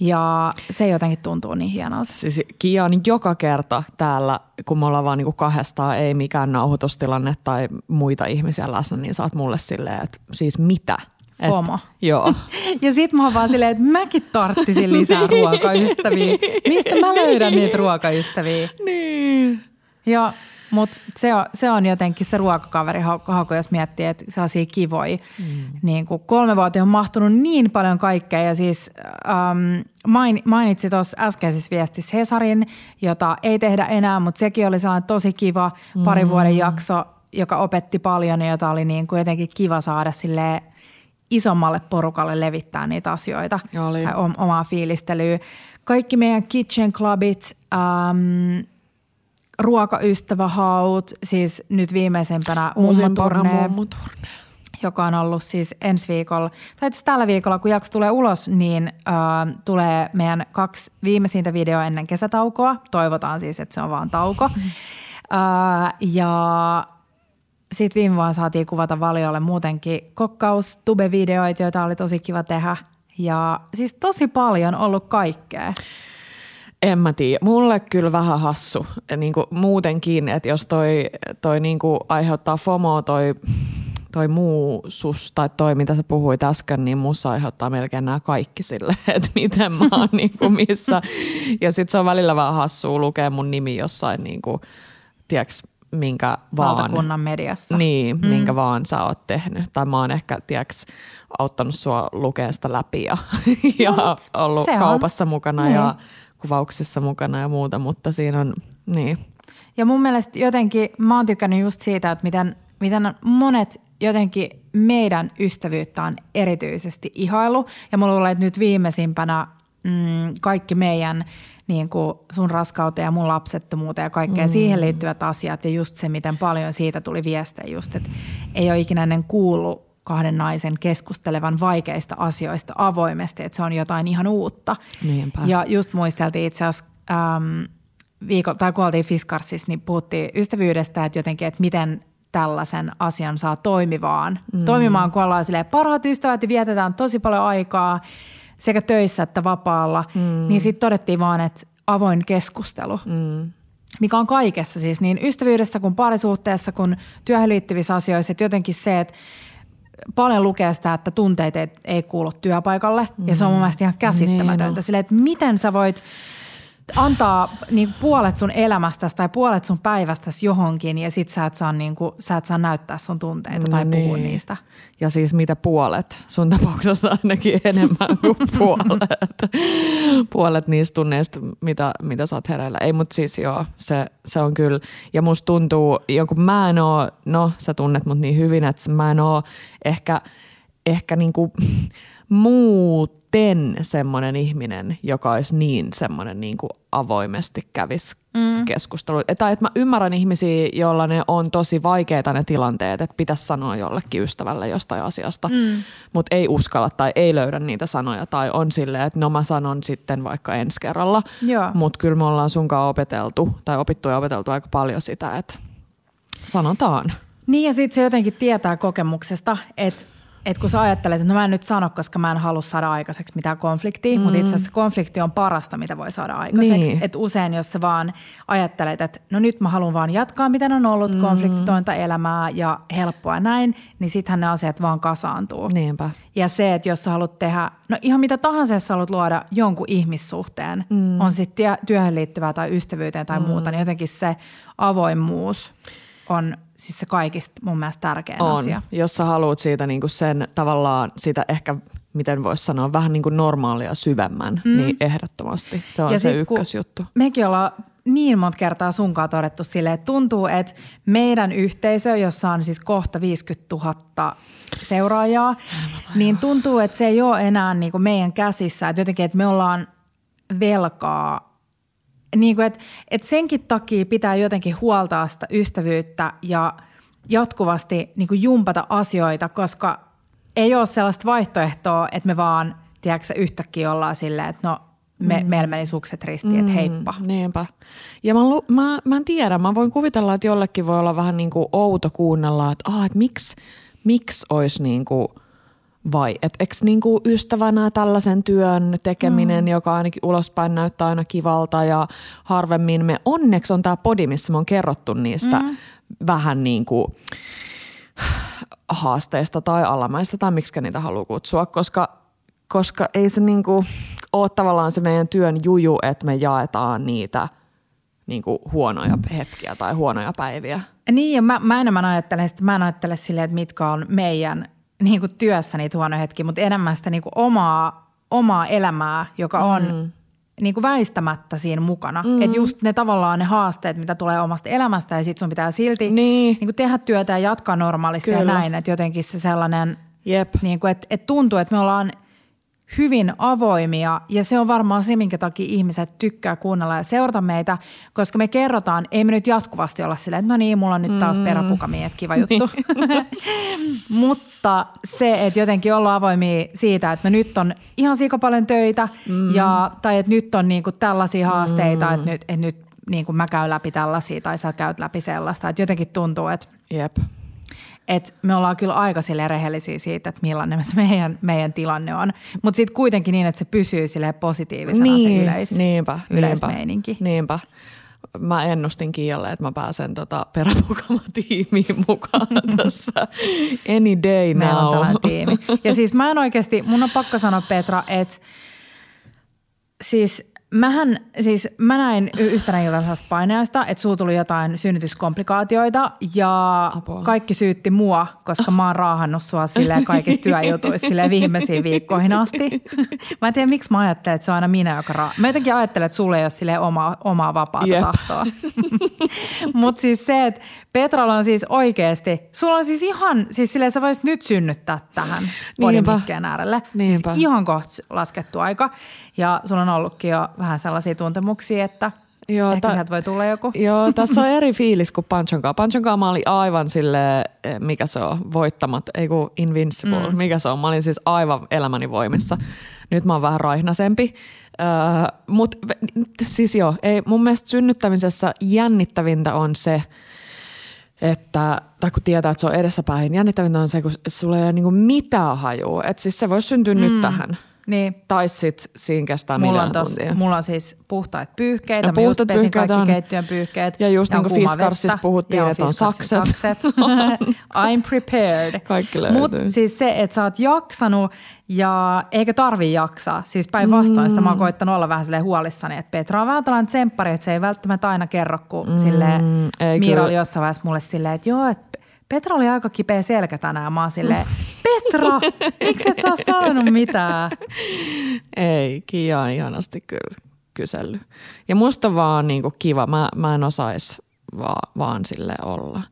Ja se jotenkin tuntuu niin hienolta. Siis Kiia on joka kerta täällä, kun me ollaan vaan niinku kahdestaan, ei mikään nauhoitustilanne tai muita ihmisiä läsnä, niin saat mulle silleen, että siis mitä? Et, FOMO. joo. Ja sit mä oon vaan silleen, että mäkin tarttisin lisää ruokaystäviä. Mistä mä löydän niitä ruokaystäviä? niin. Ja Mutta se on, se on jotenkin se ruokakaveri hauko, jos miettii, että sellaisia kivoja. Mm. Niin kuin kolme vuotta on mahtunut niin paljon kaikkea ja siis ähm, main, mainitsi tuossa äskeisessä viestissä Hesarin, jota ei tehdä enää, mutta sekin oli sellainen tosi kiva parin mm. vuoden jakso, joka opetti paljon ja jota oli niin kuin jotenkin kiva saada silleen isommalle porukalle levittää niitä asioita, Oli. omaa fiilistelyä. Kaikki meidän kitchen clubit, ähm, ruokaystävähaut, siis nyt viimeisempänä mummotorne, joka on ollut siis ensi viikolla, tai itse tällä viikolla, kun jakso tulee ulos, niin äh, tulee meidän kaksi viimeisintä videoa ennen kesätaukoa. Toivotaan siis, että se on vaan tauko. Äh, ja sitten viime vuonna saatiin kuvata Valiolle muutenkin kokkaus, tube-videoita, joita oli tosi kiva tehdä. Ja siis tosi paljon ollut kaikkea. En mä tiedä. Mulle kyllä vähän hassu niin kuin muutenkin, että jos toi, toi niin kuin aiheuttaa FOMO, toi, toi sus tai toi, mitä sä puhuit äsken, niin mussa aiheuttaa melkein nämä kaikki sille, että miten mä oon niin kuin missä. Ja sit se on välillä vähän hassua lukea mun nimi jossain niin kuin, tiedätkö, minkä vaan. Valtakunnan mediassa. Niin, mm. minkä vaan sä oot tehnyt. Tai mä oon ehkä, tiedäks, auttanut sua lukea sitä läpi ja, ja ollut kaupassa on. mukana niin. ja kuvauksissa mukana ja muuta, mutta siinä on, niin. Ja mun mielestä jotenkin, mä oon tykännyt just siitä, että miten, miten monet jotenkin meidän ystävyyttä on erityisesti ihailu. Ja mä luulen, että nyt viimeisimpänä mm, kaikki meidän niin kuin sun raskauteen ja mun lapsettomuuteen ja kaikkea mm. siihen liittyvät asiat ja just se, miten paljon siitä tuli viestejä just, että ei ole ikinä ennen kuullut kahden naisen keskustelevan vaikeista asioista avoimesti, että se on jotain ihan uutta. Niinpä. Ja just muisteltiin itse asiassa, ähm, viikolla, tai kun oltiin Fiskarsissa, niin puhuttiin ystävyydestä, että jotenkin, että miten tällaisen asian saa toimivaan. Mm. Toimimaan, kun ollaan silleen parhaat ystävät ja vietetään tosi paljon aikaa – sekä töissä että vapaalla, mm. niin sitten todettiin vaan, että avoin keskustelu. Mm mikä on kaikessa siis niin ystävyydessä kuin parisuhteessa kuin työhön liittyvissä asioissa. Että jotenkin se, että paljon lukee sitä, että tunteet ei, ei kuulu työpaikalle mm. ja se on mun mielestä ihan käsittämätöntä. Niin, no. Sille, että miten sä voit – antaa niin puolet sun elämästäsi tai puolet sun päivästäsi johonkin ja sit sä et saa, niin kuin, sä et saa näyttää sun tunteita no tai niin. puhua niistä. Ja siis mitä puolet? Sun tapauksessa ainakin enemmän kuin puolet. puolet niistä tunneista, mitä, mitä sä oot hereillä. Ei, mutta siis joo, se, se on kyllä. Ja musta tuntuu, jonkun mä en oo, no sä tunnet mut niin hyvin, että mä en oo ehkä, ehkä niinku muut ten semmoinen ihminen, joka olisi niin semmoinen niin kuin avoimesti kävisi mm. keskustelu. Tai että mä ymmärrän ihmisiä, joilla ne on tosi vaikeita ne tilanteet, että pitäisi sanoa jollekin ystävälle jostain asiasta, mm. mutta ei uskalla tai ei löydä niitä sanoja. Tai on silleen, että no mä sanon sitten vaikka ensi kerralla. Mutta kyllä me ollaan sunkaan opeteltu tai opittu ja opeteltu aika paljon sitä, että sanotaan. Niin ja sitten se jotenkin tietää kokemuksesta, että et kun sä ajattelet, että no mä en nyt sano, koska mä en halua saada aikaiseksi mitään konfliktia, mm. mutta itse asiassa konflikti on parasta, mitä voi saada aikaiseksi. Niin. Että usein, jos sä vaan ajattelet, että no nyt mä haluan vaan jatkaa, miten on ollut mm. konfliktitointa elämää ja helppoa näin, niin sittenhän ne asiat vaan kasaantuu. Niinpä. Ja se, että jos sä haluat tehdä, no ihan mitä tahansa, jos sä haluat luoda jonkun ihmissuhteen, mm. on sitten työhön liittyvää tai ystävyyteen tai mm. muuta, niin jotenkin se avoimuus on – siis se kaikista mun mielestä tärkein on. asia. Jos sä haluat siitä niinku sen tavallaan sitä ehkä miten voisi sanoa, vähän niin kuin normaalia syvemmän, mm. niin ehdottomasti se on ja se ykkösjuttu. Mekin ollaan niin monta kertaa sunkaan todettu silleen, että tuntuu, että meidän yhteisö, jossa on siis kohta 50 000 seuraajaa, niin tuntuu, että se ei ole enää niin kuin meidän käsissä. Että jotenkin, että me ollaan velkaa niin kuin, että, että senkin takia pitää jotenkin huoltaa sitä ystävyyttä ja jatkuvasti niin kuin jumpata asioita, koska ei ole sellaista vaihtoehtoa, että me vaan, tiedätkö, yhtäkkiä ollaan silleen, että no me, mm. meillä meni sukset ristiin, että mm, heippa. Niinpä. Ja mä, mä, mä en tiedä, mä voin kuvitella, että jollekin voi olla vähän niin kuin outo kuunnella, että, ah, että miksi, miksi olisi niin kuin – vai? Et eikö niinku ystävänä tällaisen työn tekeminen, mm. joka ainakin ulospäin näyttää aina kivalta ja harvemmin me, onneksi on tämä podi, missä me on kerrottu niistä mm. vähän niin kuin haasteista tai alamaista tai miksi niitä haluaa kutsua, koska, koska ei se niinku ole tavallaan se meidän työn juju, että me jaetaan niitä niin kuin huonoja hetkiä tai huonoja päiviä. Niin, ja mä, mä enemmän ajattelen, että mä en ajattele silleen, että mitkä on meidän niin kuin työssä niitä huonoja hetkiä, mutta enemmän sitä niin kuin omaa, omaa elämää, joka on mm. niin kuin väistämättä siinä mukana. Mm. Että just ne tavallaan ne haasteet, mitä tulee omasta elämästä ja sit sun pitää silti Niin. niin kuin tehdä työtä ja jatkaa normaalisti ja Kyllä. näin. Että jotenkin se sellainen, Jep. niin kuin, että, että tuntuu, että me ollaan hyvin avoimia ja se on varmaan se, minkä takia ihmiset tykkää kuunnella ja seurata meitä, koska me kerrotaan, ei me nyt jatkuvasti olla silleen, että no niin, mulla on nyt taas peräpukami, että kiva juttu. Mutta se, että jotenkin ollaan avoimia siitä, että no nyt on ihan sika paljon töitä ja, tai että nyt on niinku tällaisia haasteita, että nyt, että nyt niin mä käyn läpi tällaisia tai sä käyt läpi sellaista. Että jotenkin tuntuu, että Jep. Et me ollaan kyllä aika sille rehellisiä siitä, että millainen se meidän, meidän tilanne on. Mutta sitten kuitenkin niin, että se pysyy sille positiivisena se yleis, niinpä, yleismeininki. Niinpä, niinpä. Mä ennustin Kiialle, että mä pääsen tota peräpukama-tiimiin mukaan tässä any day Meillä on now. tällainen tiimi. Ja siis mä en oikeasti, mun on pakko sanoa Petra, että siis mähän, siis mä näin y- yhtenä iltana painajaista, että sulla tuli jotain synnytyskomplikaatioita ja Apua. kaikki syytti mua, koska mä oon raahannut sua silleen kaikissa työjutuissa silleen viimeisiin viikkoihin asti. Mä en tiedä, miksi mä ajattelen, että se on aina minä, joka raa... Mä jotenkin ajattelen, että sulla ei ole silleen omaa, omaa vapaata Jep. tahtoa. Mutta siis se, että Petralla on siis oikeasti, sulla on siis ihan, siis silleen sä voisit nyt synnyttää tähän podimikkeen äärelle. Niinpä. Siis ihan kohta laskettu aika. Ja sulla on ollutkin jo vähän sellaisia tuntemuksia, että Joo, ehkä ta- sieltä voi tulla joku. Joo, tässä on eri fiilis kuin Panchon kanssa. Panchon kanssa mä olin aivan sille, mikä se on, voittamat, ei kun invincible, mm. mikä se on. Mä olin siis aivan elämäni voimissa. Nyt mä oon vähän raihnasempi. Öö, Mutta siis joo, ei, mun mielestä synnyttämisessä jännittävintä on se, että, tai kun tietää, että se on edessäpäin, jännittävintä on se, kun sulla ei ole niinku mitään hajua. Että siis se voisi syntyä mm. nyt tähän. Niin. Tai sit siinä kestää Mulla on, tos, tuntia. mulla on siis puhtaat pyyhkeitä. Ja Mä just pesin pyyhkeet kaikki on. keittiön pyyhkeet. Ja just niin kuin Fiskarsissa puhuttiin, Ja että on Fiskarsin sakset. I'm prepared. Kaikki löytyy. Mutta siis se, että sä oot jaksanut ja eikä tarvi jaksaa. Siis päinvastoin sitä mä oon koittanut olla vähän silleen huolissani, että Petra on vähän tällainen tsemppari, että se ei välttämättä aina kerro, kun mm, silleen Miira oli jossain vaiheessa mulle silleen, että joo, että Petra oli aika kipeä selkä tänään. Mä oon silleen, Petra, miksi et sä oo sanonut mitään? Ei, Kiia on ihanasti kyllä kysellyt. Ja musta vaan niinku kiva, mä, mä en osais vaan, vaan sille olla.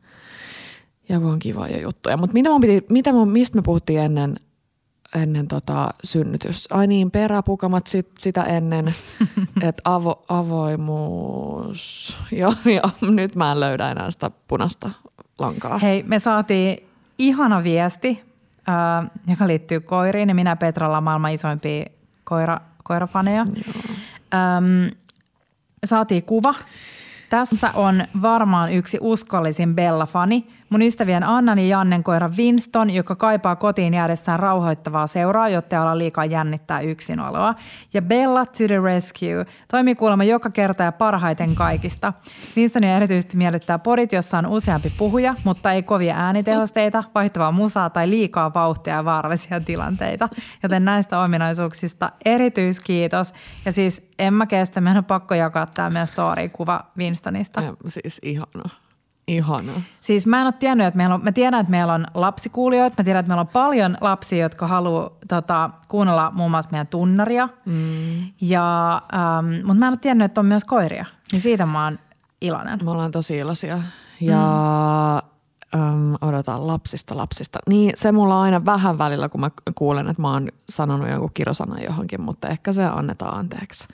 Ja kun on kivoja juttuja. Mutta mitä mun piti, mitä mun, mistä me puhuttiin ennen, ennen tota synnytys? Ai niin, peräpukamat sit, sitä ennen, että avo, avoimuus. Joo, joo, nyt mä en löydä enää sitä punaista lankaa. Hei, me saatiin ihana viesti, äh, joka liittyy koiriin. Ja minä ja Petra ollaan maailman isoimpia koira, koirafaneja. Ähm, saatiin kuva. Tässä on varmaan yksi uskollisin Bella-fani. Mun ystävien Annan ja Jannen koira Winston, joka kaipaa kotiin jäädessään rauhoittavaa seuraa, jotta ei ala liikaa jännittää yksinoloa. Ja Bella to the rescue toimii kuulemma joka kerta ja parhaiten kaikista. Winstonia erityisesti miellyttää podit, jossa on useampi puhuja, mutta ei kovia äänitehosteita, vaihtavaa musaa tai liikaa vauhtia ja vaarallisia tilanteita. Joten näistä ominaisuuksista erityiskiitos. Ja siis en mä kestä, meidän on pakko jakaa tämä meidän story-kuva Winstonista. Ja, siis ihana. Ihana. Siis mä en ole tiennyt, että meillä on, mä tiedän, että meillä on lapsikuulijoita. Mä tiedän, että meillä on paljon lapsia, jotka haluaa tota, kuunnella muun muassa meidän tunnaria. Mm. Ja, ähm, mutta mä en ole tiennyt, että on myös koiria. Niin siitä mä oon iloinen. Me ollaan tosi iloisia. Ja mm. äm, odotan lapsista lapsista. Niin se mulla on aina vähän välillä, kun mä kuulen, että mä oon sanonut jonkun kirosanan johonkin, mutta ehkä se annetaan anteeksi.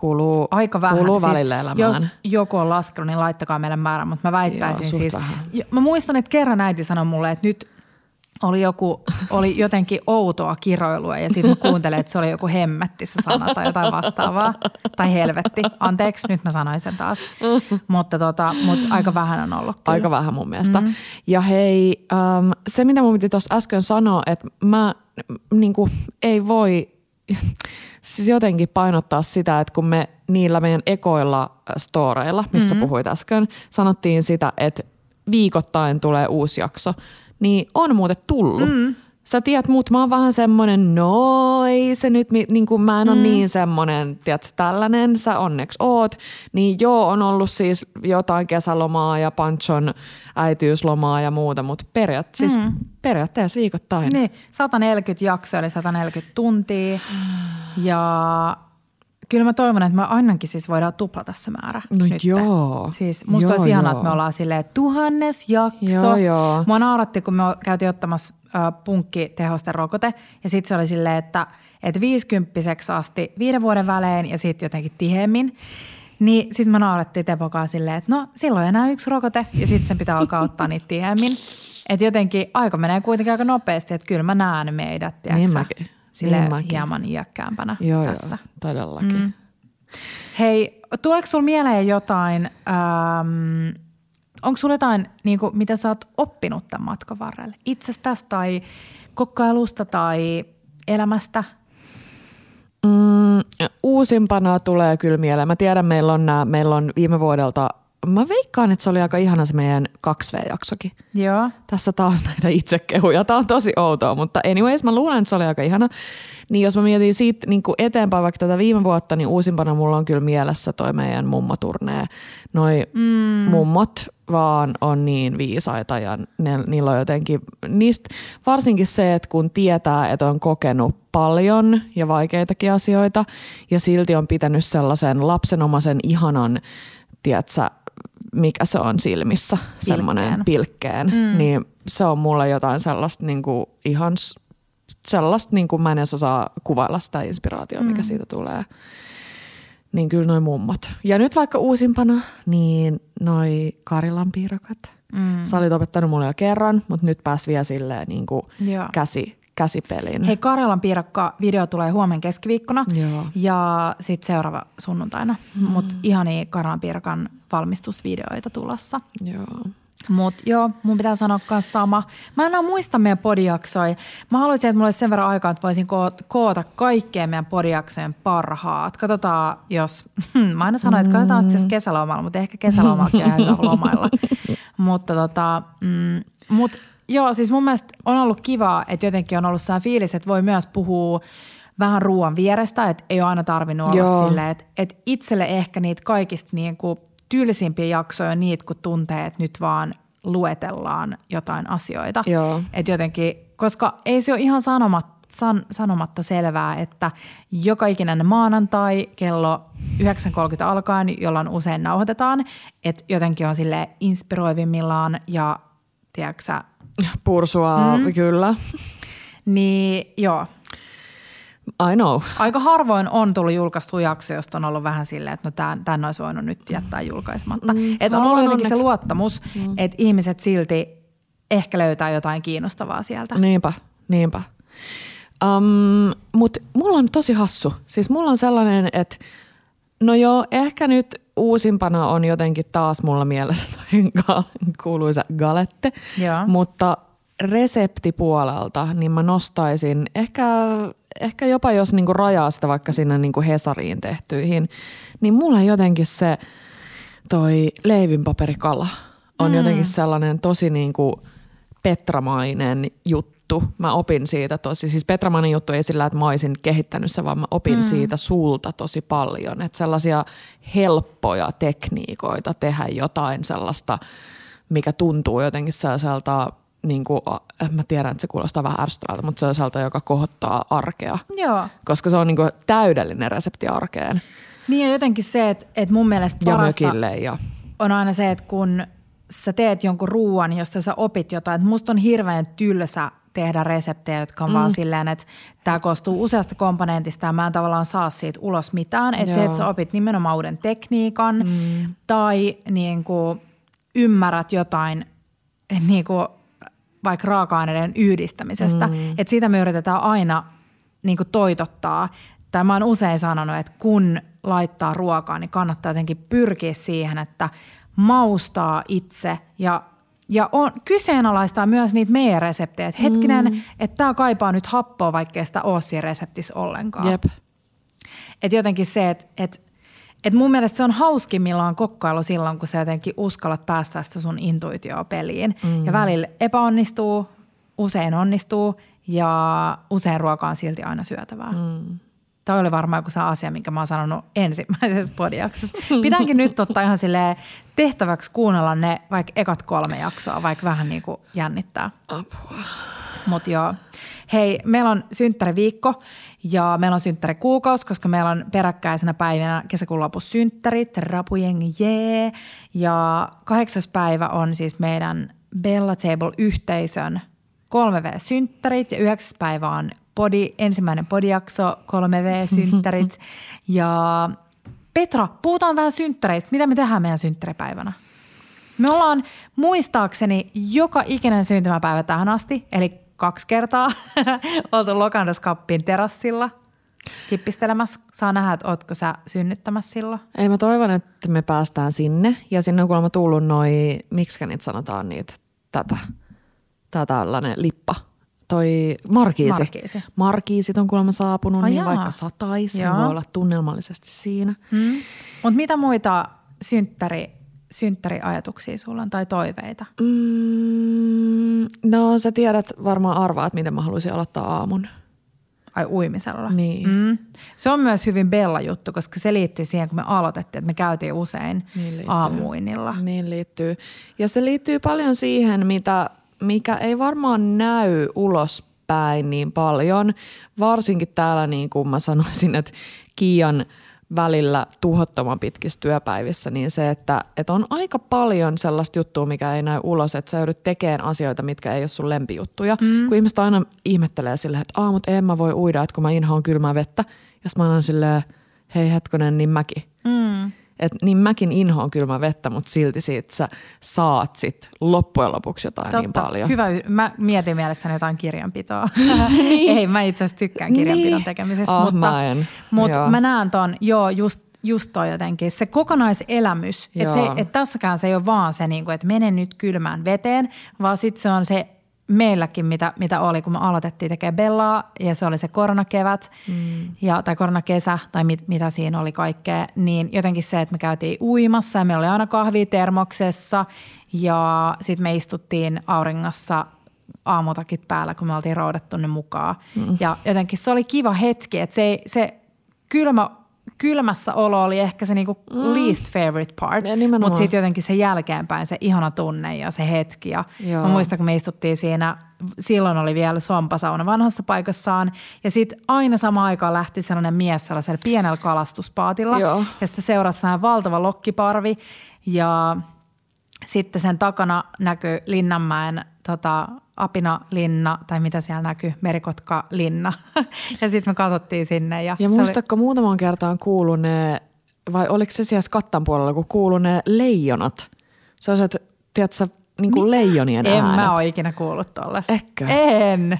Kuuluu, Aika vähän. kuuluu siis, välillä elämään. Jos joku on laskenut, niin laittakaa meille määrä. Mutta mä väittäisin Joo, siis. vähän. Jo- Mä muistan, että kerran äiti sanoi mulle, että nyt oli joku, oli jotenkin outoa kiroilua ja sitten mä kuuntelin, että se oli joku hemmetti se sana tai jotain vastaavaa. Tai helvetti. Anteeksi, nyt mä sanoin sen taas. Mutta tota, mut aika vähän on ollut kyllä. Aika vähän mun mielestä. Mm. Ja hei, äm, se mitä mun piti tuossa äsken sanoa, että mä niin kuin, ei voi siis jotenkin painottaa sitä, että kun me niillä meidän ekoilla storeilla, missä mm-hmm. puhuit äsken, sanottiin sitä, että viikoittain tulee uusi jakso, niin on muuten tullut. Mm. Sä tiedät mut, mä oon vähän semmonen, no ei se nyt, niin kuin mä en ole mm. niin semmonen, tiedät, tällainen, sä onneksi oot. Niin joo, on ollut siis jotain kesälomaa ja Panchon äitiyslomaa ja muuta, mutta periaat, siis mm. periaatteessa viikoittain. Niin, 140 jaksoa eli 140 tuntia ja Kyllä mä toivon, että me ainakin siis voidaan tuplata se määrä. No nyt. joo. Siis musta joo, olisi ihanaa, että me ollaan silleen tuhannes jakso. Joo, joo. Mua nauratti, kun me käytiin ottamassa äh, punkkitehosten rokote ja sitten se oli silleen, että, että 50 asti viiden vuoden välein ja sitten jotenkin tiheemmin. Niin sitten me naurettiin Tepokaa silleen, että no silloin enää yksi rokote ja sitten sen pitää alkaa ottaa niitä tiheemmin. Että jotenkin aika menee kuitenkin aika nopeasti, että kyllä mä näen meidät, tiedätkö, niin. Sille niin hieman iäkkäämpänä joo, tässä. Joo, todellakin. Mm. Hei, tuleeko sulla mieleen jotain, ähm, onko sulla jotain, niin kuin, mitä sä oot oppinut tämän matkan varrella? Itsestäsi tai kokkailusta tai elämästä? Mm, uusimpana tulee kyllä mieleen. Mä tiedän, meillä on, nää, meillä on viime vuodelta Mä veikkaan, että se oli aika ihana se meidän 2V-jaksokin. Joo. Tässä taas näitä itsekehuja. Tämä on tosi outoa, mutta anyways, mä luulen, että se oli aika ihana. Niin jos mä mietin siitä niin kuin eteenpäin vaikka tätä viime vuotta, niin uusimpana mulla on kyllä mielessä toi meidän mummoturnee. Noi mm. mummot vaan on niin viisaita ja ne, niillä on jotenkin, niistä varsinkin se, että kun tietää, että on kokenut paljon ja vaikeitakin asioita ja silti on pitänyt sellaisen lapsenomaisen ihanan, tiedätkö, mikä se on silmissä, semmoinen pilkkeen, mm. niin se on mulla jotain sellaista niin kuin ihan sellaista, niin kuin mä en edes osaa kuvailla sitä inspiraatiota, mikä mm. siitä tulee. Niin kyllä noin mummot. Ja nyt vaikka uusimpana, niin noi Karilan piirakat. Mm. Sä olit opettanut mulle jo kerran, mutta nyt pääs vielä silleen niin kuin käsi, käsipelin. Hei, Karjalan piirakka video tulee huomenna keskiviikkona Joo. ja sitten seuraava sunnuntaina. Mm. Mutta ihani Karjalan piirakan valmistusvideoita tulossa. Joo. Mutta joo, mun pitää sanoa myös sama. Mä en muista meidän podijaksoja. Mä haluaisin, että mulla olisi sen verran aikaa, että voisin koota kaikkien meidän podijaksojen parhaat. Katsotaan, jos... Mä aina sanoin, että katsotaan mm. jos kesälomalla, mutta ehkä kesälomallakin on ihan lomailla. mutta tota, mm, mut Joo, siis mun mielestä on ollut kiva, että jotenkin on ollut sellainen fiilis, että voi myös puhua vähän ruoan vierestä, että ei ole aina tarvinnut olla Joo. silleen, että, että itselle ehkä niitä kaikista niin kuin tylsimpiä jaksoja on niitä, kun tuntee, että nyt vaan luetellaan jotain asioita. Joo. Että jotenkin, koska ei se ole ihan sanomatta, san, sanomatta selvää, että joka ikinen maanantai kello 9.30 alkaen, jolloin usein nauhoitetaan, että jotenkin on sille inspiroivimmillaan ja tiedätkö Pursua, mm. kyllä. Niin joo. I know. Aika harvoin on tullut julkaistu jakso, josta on ollut vähän silleen, että no tämän, tämän olisi voinut nyt jättää julkaisematta. Mm. Että on ollut jotenkin onneksi. se luottamus, mm. että ihmiset silti ehkä löytää jotain kiinnostavaa sieltä. Niinpä, niinpä. Um, Mutta mulla on tosi hassu. Siis mulla on sellainen, että no joo, ehkä nyt uusimpana on jotenkin taas mulla mielessä kuuluisa galette, Joo. mutta reseptipuolelta, niin mä nostaisin ehkä, ehkä jopa jos niinku rajaa sitä vaikka sinne niinku Hesariin tehtyihin, niin mulla jotenkin se toi leivinpaperikala on mm. jotenkin sellainen tosi niinku petramainen juttu juttu. Mä opin siitä tosi, siis Petramanin juttu ei sillä, että mä olisin kehittänyt se, vaan mä opin mm. siitä sulta tosi paljon. Että sellaisia helppoja tekniikoita tehdä jotain sellaista, mikä tuntuu jotenkin sellaiselta, niin kuin, mä tiedän, että se kuulostaa vähän ärsyttävältä, mutta sellaiselta, joka kohottaa arkea. Joo. Koska se on niin kuin täydellinen resepti arkeen. Niin ja jotenkin se, että, että mun mielestä parasta ja ja... on aina se, että kun sä teet jonkun ruuan, josta sä opit jotain. Että musta on hirveän tylsä tehdä reseptejä, jotka on mm. vaan silleen, että tämä koostuu useasta komponentista ja mä en tavallaan saa siitä ulos mitään. Että se, että sä opit nimenomaan uuden tekniikan mm. tai niin kuin ymmärrät jotain niin kuin vaikka raaka-aineiden yhdistämisestä. Mm. Että siitä me yritetään aina niin kuin toitottaa. Tai mä oon usein sanonut, että kun laittaa ruokaa, niin kannattaa jotenkin pyrkiä siihen, että maustaa itse ja ja on, kyseenalaistaa myös niitä meidän reseptejä. Että hetkinen, mm. että tämä kaipaa nyt happoa, vaikkei sitä ole siinä reseptissä ollenkaan. Jep. Et jotenkin se, että et, et mun mielestä se on hauskimmillaan kokkailu silloin, kun sä jotenkin uskallat päästä sitä sun intuitioa peliin. Mm. Ja välillä epäonnistuu, usein onnistuu ja usein ruoka on silti aina syötävää. Mm. Toi oli varmaan joku se asia, minkä mä oon sanonut ensimmäisessä podijaksossa. Pitääkin nyt ottaa ihan silleen tehtäväksi kuunnella ne vaikka ekat kolme jaksoa, vaikka vähän niin kuin jännittää. Apua. Mutta joo. Hei, meillä on synttäriviikko ja meillä on synttärikuukausi, koska meillä on peräkkäisenä päivinä kesäkuun lopussa synttärit, rapujengi jee. Ja kahdeksas päivä on siis meidän Bella Table-yhteisön 3V-synttärit ja yhdeksäs päivä on podi, ensimmäinen podijakso, 3V-synttärit. ja Petra, puhutaan vähän synttäreistä. Mitä me tehdään meidän synttäripäivänä? Me ollaan muistaakseni joka ikinen syntymäpäivä tähän asti, eli kaksi kertaa oltu Lokandos Kappin terassilla hippistelemässä. Saa nähdä, että ootko sä synnyttämässä silloin. Ei mä toivon, että me päästään sinne ja sinne on kuulemma tullut noi, miksi niitä sanotaan niitä, tätä, tätä tällainen lippa. Toi markiisi. Markiisi. Markiisit on kuulemma saapunut, Ai niin jaa. vaikka sataisi, Joo. voi olla tunnelmallisesti siinä. Hmm. Mutta mitä muita synttäri, synttäriajatuksia sulla on tai toiveita? Mm, no sä tiedät, varmaan arvaat, miten mä haluaisin aloittaa aamun. Ai uimisella. Niin. Mm. Se on myös hyvin Bella-juttu, koska se liittyy siihen, kun me aloitettiin, että me käytiin usein Niin liittyy. aamuinnilla. Niin liittyy. Ja se liittyy paljon siihen, mitä, mikä ei varmaan näy ulospäin niin paljon. Varsinkin täällä, niin kuin mä sanoisin, että Kiian välillä tuhottoman pitkissä työpäivissä, niin se, että, että on aika paljon sellaista juttua, mikä ei näy ulos, että sä joudut tekemään asioita, mitkä ei ole sun lempijuttuja. Mm. Kun ihmiset aina ihmettelee silleen, että aah, mutta en mä voi uida, että kun mä inhoan kylmää vettä. Ja mä aina silleen, hei hetkonen, niin mäkin. Mm. Et niin mäkin inhoan kylmää vettä, mutta silti siitä sä saat sit loppujen lopuksi jotain niin paljon. Hyvä. Mä mietin mielessäni jotain kirjanpitoa. Ei, mä itse asiassa tykkään kirjanpidon Niin. tekemisestä, Ah, mutta, mä en. Joo. mä näen ton, joo, just, just toi jotenkin, se kokonaiselämys. Että et tässäkään se ei ole vaan se, niin kuin, että mene nyt kylmään veteen, vaan sitten se on se meilläkin, mitä, mitä oli, kun me aloitettiin tekemään Bellaa, ja se oli se koronakevät, mm. ja, tai koronakesä, tai mit, mitä siinä oli kaikkea, niin jotenkin se, että me käytiin uimassa, ja meillä oli aina kahvia termoksessa, ja sitten me istuttiin auringossa aamutakit päällä, kun me oltiin roudattu ne mukaan. Mm. Ja jotenkin se oli kiva hetki, että se, se kylmä, kylmässä olo oli ehkä se niinku mm. least favorite part, mutta sitten jotenkin se jälkeenpäin se ihana tunne ja se hetki. Ja Joo. mä muistan, kun me istuttiin siinä, silloin oli vielä sompasauna vanhassa paikassaan ja sitten aina samaan aikaan lähti sellainen mies sellaisella pienellä kalastuspaatilla Joo. ja sitten seurasi sellainen valtava lokkiparvi ja sitten sen takana näkyy Linnanmäen tota, Apina-linna, tai mitä siellä näkyy, Merikotka-linna. ja sitten me katsottiin sinne. Ja, Ja muistatko muutaman kertaan kuulu ne, vai oliko se siellä kattan puolella, kun kuulu ne leijonat? Sellaiset, tiedätkö, niin kuin leijonien oli, en äänet. mä ole ikinä kuullut tollaista. Ehkö? En.